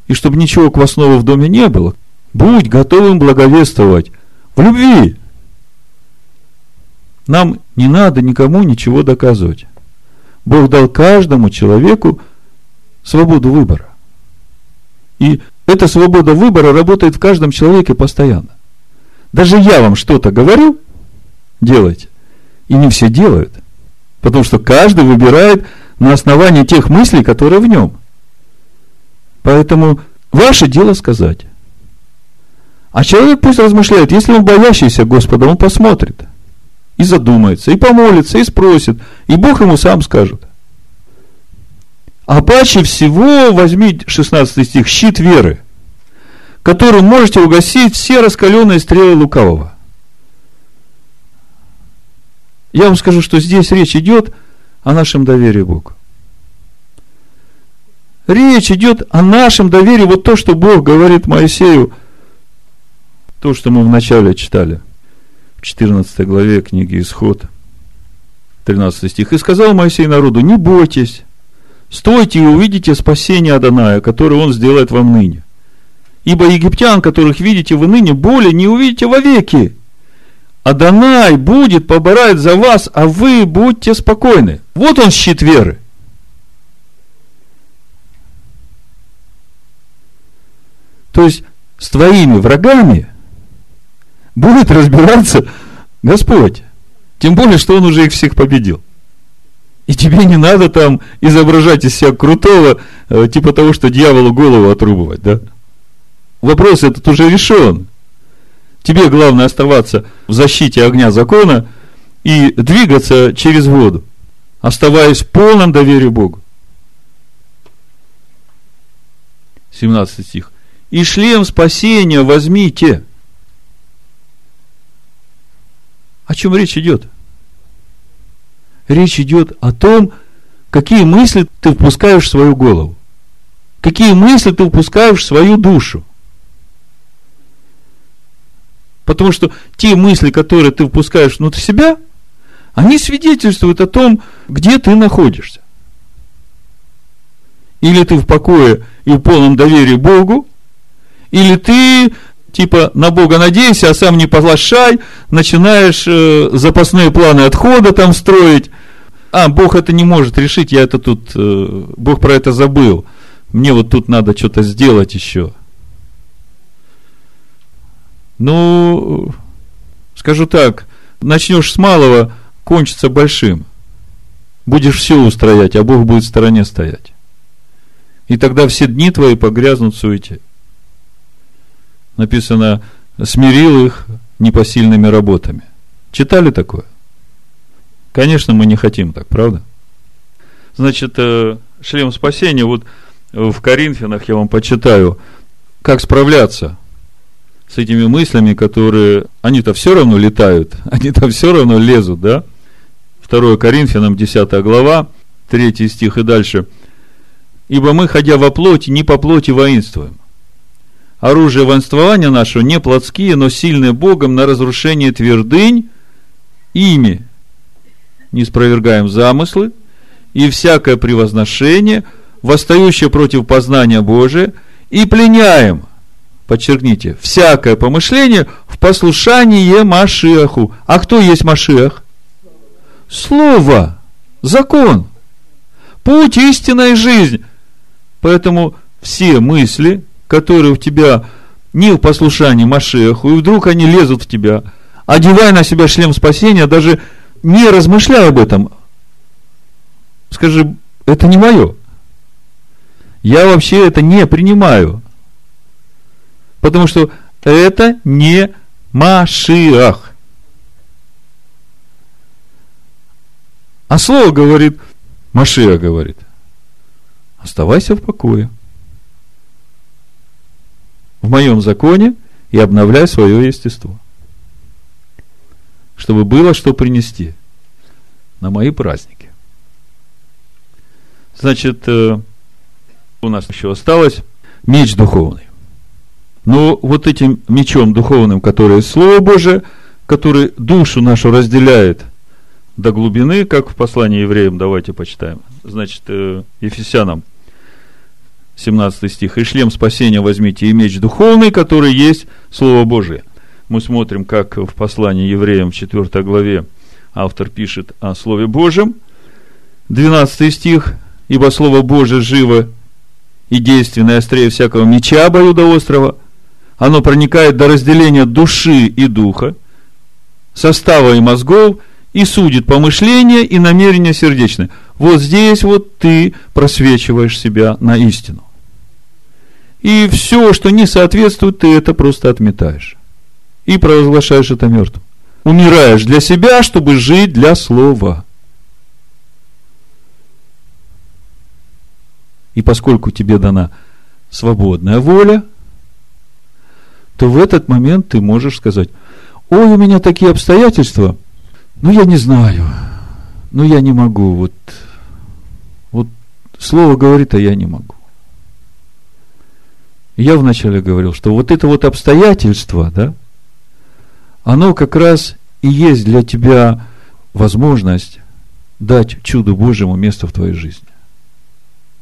И чтобы ничего квасного в доме не было, будь готовым благовествовать в любви. Нам не надо никому ничего доказывать. Бог дал каждому человеку свободу выбора. И эта свобода выбора работает в каждом человеке постоянно. Даже я вам что-то говорю, делайте. И не все делают. Потому что каждый выбирает на основании тех мыслей, которые в нем. Поэтому ваше дело сказать. А человек пусть размышляет, если он боящийся Господа, он посмотрит и задумается, и помолится, и спросит, и Бог ему сам скажет. А паче всего возьми 16 стих, щит веры, которым можете угасить все раскаленные стрелы лукавого. Я вам скажу, что здесь речь идет о нашем доверии Богу. Речь идет о нашем доверии, вот то, что Бог говорит Моисею, то, что мы вначале читали, 14 главе книги Исход, 13 стих. «И сказал Моисей народу, не бойтесь, стойте и увидите спасение Адоная, которое он сделает вам ныне. Ибо египтян, которых видите вы ныне, более не увидите вовеки. Адонай будет поборать за вас, а вы будьте спокойны. Вот он щит веры. То есть с твоими врагами будет разбираться Господь. Тем более, что Он уже их всех победил. И тебе не надо там изображать из себя крутого, э, типа того, что дьяволу голову отрубывать, да? Вопрос этот уже решен. Тебе главное оставаться в защите огня закона и двигаться через воду, оставаясь в полном доверии Богу. 17 стих. И шлем спасения возьмите. О чем речь идет? Речь идет о том, какие мысли ты впускаешь в свою голову. Какие мысли ты впускаешь в свою душу. Потому что те мысли, которые ты впускаешь внутрь себя, они свидетельствуют о том, где ты находишься. Или ты в покое и в полном доверии Богу, или ты типа на Бога надейся, а сам не поглощай, начинаешь э, запасные планы отхода там строить. А, Бог это не может решить, я это тут, э, Бог про это забыл. Мне вот тут надо что-то сделать еще. Ну, скажу так, начнешь с малого, кончится большим. Будешь все устроять, а Бог будет в стороне стоять. И тогда все дни твои погрязнут в суете написано, смирил их непосильными работами. Читали такое? Конечно, мы не хотим так, правда? Значит, э, шлем спасения, вот в Коринфянах я вам почитаю, как справляться с этими мыслями, которые, они-то все равно летают, они-то все равно лезут, да? 2 Коринфянам, 10 глава, 3 стих и дальше. Ибо мы, ходя во плоти, не по плоти воинствуем оружие воинствования нашего не плотские, но сильные Богом на разрушение твердынь, ими не спровергаем замыслы и всякое превозношение, восстающее против познания Божия, и пленяем, подчеркните, всякое помышление в послушание Машиаху. А кто есть Машиах? Слово, закон, путь, истинная жизнь. Поэтому все мысли, которые у тебя не в послушании Машеху, и вдруг они лезут в тебя, одевая на себя шлем спасения, даже не размышляя об этом, скажи, это не мое. Я вообще это не принимаю. Потому что это не Машиах. А слово говорит, Машиах говорит, оставайся в покое в моем законе и обновляй свое естество. Чтобы было что принести на мои праздники. Значит, э, у нас еще осталось меч духовный. Но вот этим мечом духовным, который Слово Божие, который душу нашу разделяет до глубины, как в послании евреям, давайте почитаем. Значит, э, Ефесянам 17 стих, «И шлем спасения возьмите, и меч духовный, который есть Слово Божие». Мы смотрим, как в послании евреям в 4 главе автор пишет о Слове Божьем. 12 стих, «Ибо Слово Божие живо и действенное острее всякого меча обоюдоострого, оно проникает до разделения души и духа, состава и мозгов, и судит помышления и намерения сердечные. Вот здесь вот ты просвечиваешь себя на истину. И все, что не соответствует, ты это просто отметаешь. И провозглашаешь это мертвым. Умираешь для себя, чтобы жить для слова. И поскольку тебе дана свободная воля, то в этот момент ты можешь сказать, ой, у меня такие обстоятельства, ну я не знаю, ну я не могу, вот, вот слово говорит, а я не могу. Я вначале говорил, что вот это вот обстоятельство, да, оно как раз и есть для тебя возможность дать чуду Божьему место в твоей жизни.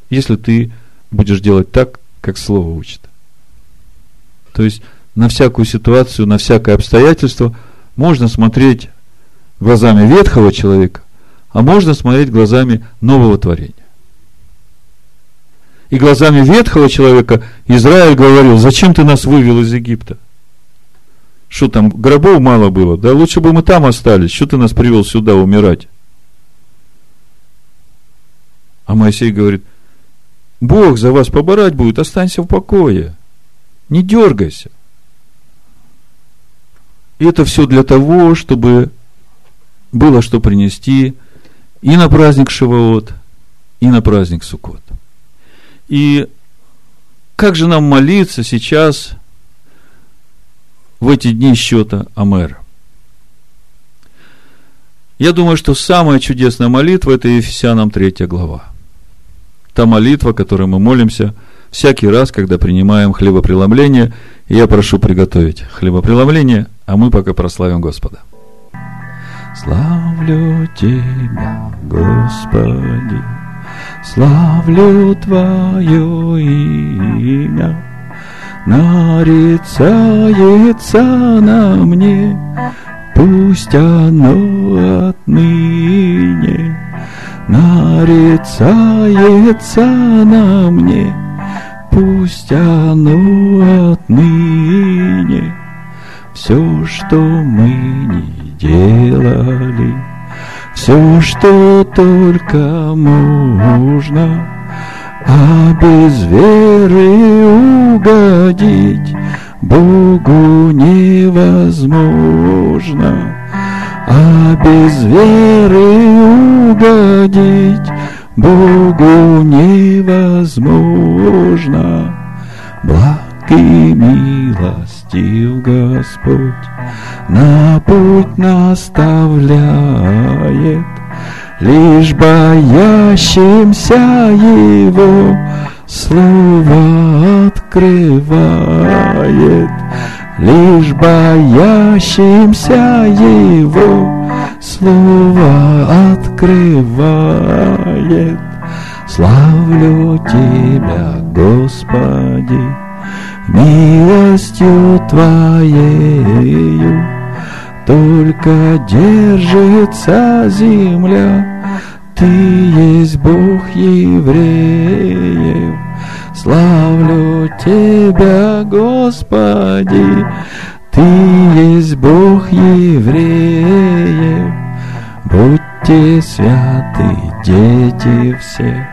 Если ты будешь делать так, как Слово учит. То есть, на всякую ситуацию, на всякое обстоятельство можно смотреть глазами ветхого человека, а можно смотреть глазами нового творения. И глазами ветхого человека Израиль говорил, зачем ты нас вывел из Египта? Что там, гробов мало было? Да лучше бы мы там остались. Что ты нас привел сюда умирать? А Моисей говорит, Бог за вас поборать будет, останься в покое. Не дергайся. И это все для того, чтобы было что принести и на праздник Шивоот, и на праздник Суккот. И как же нам молиться сейчас в эти дни счета Амера? Я думаю, что самая чудесная молитва – это Ефесянам 3 глава. Та молитва, которой мы молимся всякий раз, когда принимаем хлебопреломление. И я прошу приготовить хлебопреломление, а мы пока прославим Господа. Славлю Тебя, Господи, славлю Твое имя, нарицается на мне, пусть оно отныне нарицается на мне, пусть оно отныне все, что мы не делали, все, что только можно, а без веры угодить Богу невозможно, а без веры угодить Богу невозможно. Благ и милостив Господь на путь наставляет, Лишь боящимся Его Слово открывает, Лишь боящимся Его Слово открывает. Славлю Тебя, Господи, милостью Твоею только держится земля, Ты есть Бог евреев. Славлю Тебя, Господи, Ты есть Бог евреев. Будьте святы, дети все,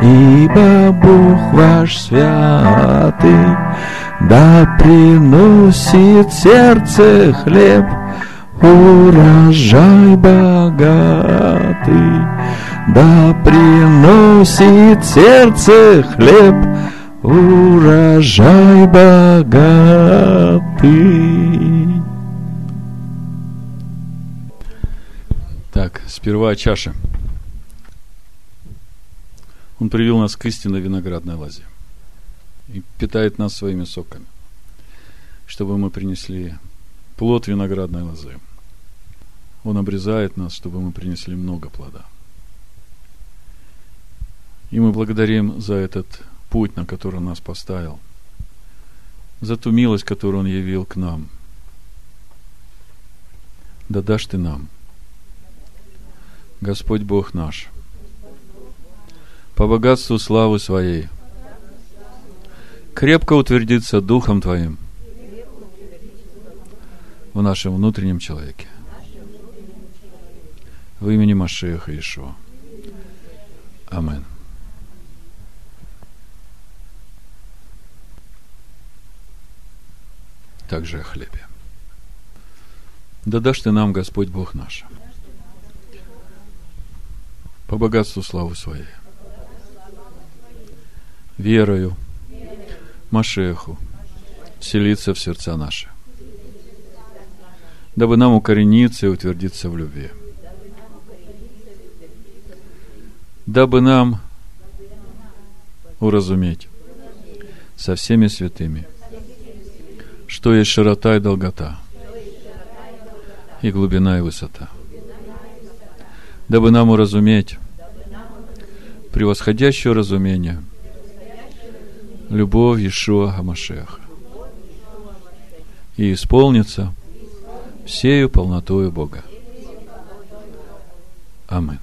Ибо Бог ваш святый, Да приносит сердце хлеб, Урожай богатый, Да приносит сердце хлеб, Урожай богатый. Так, сперва чаша. Он привел нас к истинной виноградной лозе и питает нас своими соками, чтобы мы принесли плод виноградной лозы. Он обрезает нас, чтобы мы принесли много плода. И мы благодарим за этот путь, на который он нас поставил, за ту милость, которую он явил к нам. Да дашь ты нам, Господь Бог наш – по богатству славы своей. Крепко утвердиться Духом Твоим в нашем внутреннем человеке. Во имени Машеха Ишуа. Амин. Также о хлебе. Да дашь ты нам, Господь Бог наш, по богатству славы своей, верою, Машеху, селиться в сердца наши, дабы нам укорениться и утвердиться в любви. Дабы нам уразуметь со всеми святыми, что есть широта и долгота, и глубина и высота. Дабы нам уразуметь превосходящее разумение – любовь Ишуа Хамашеха и исполнится всею полнотою Бога. Амин.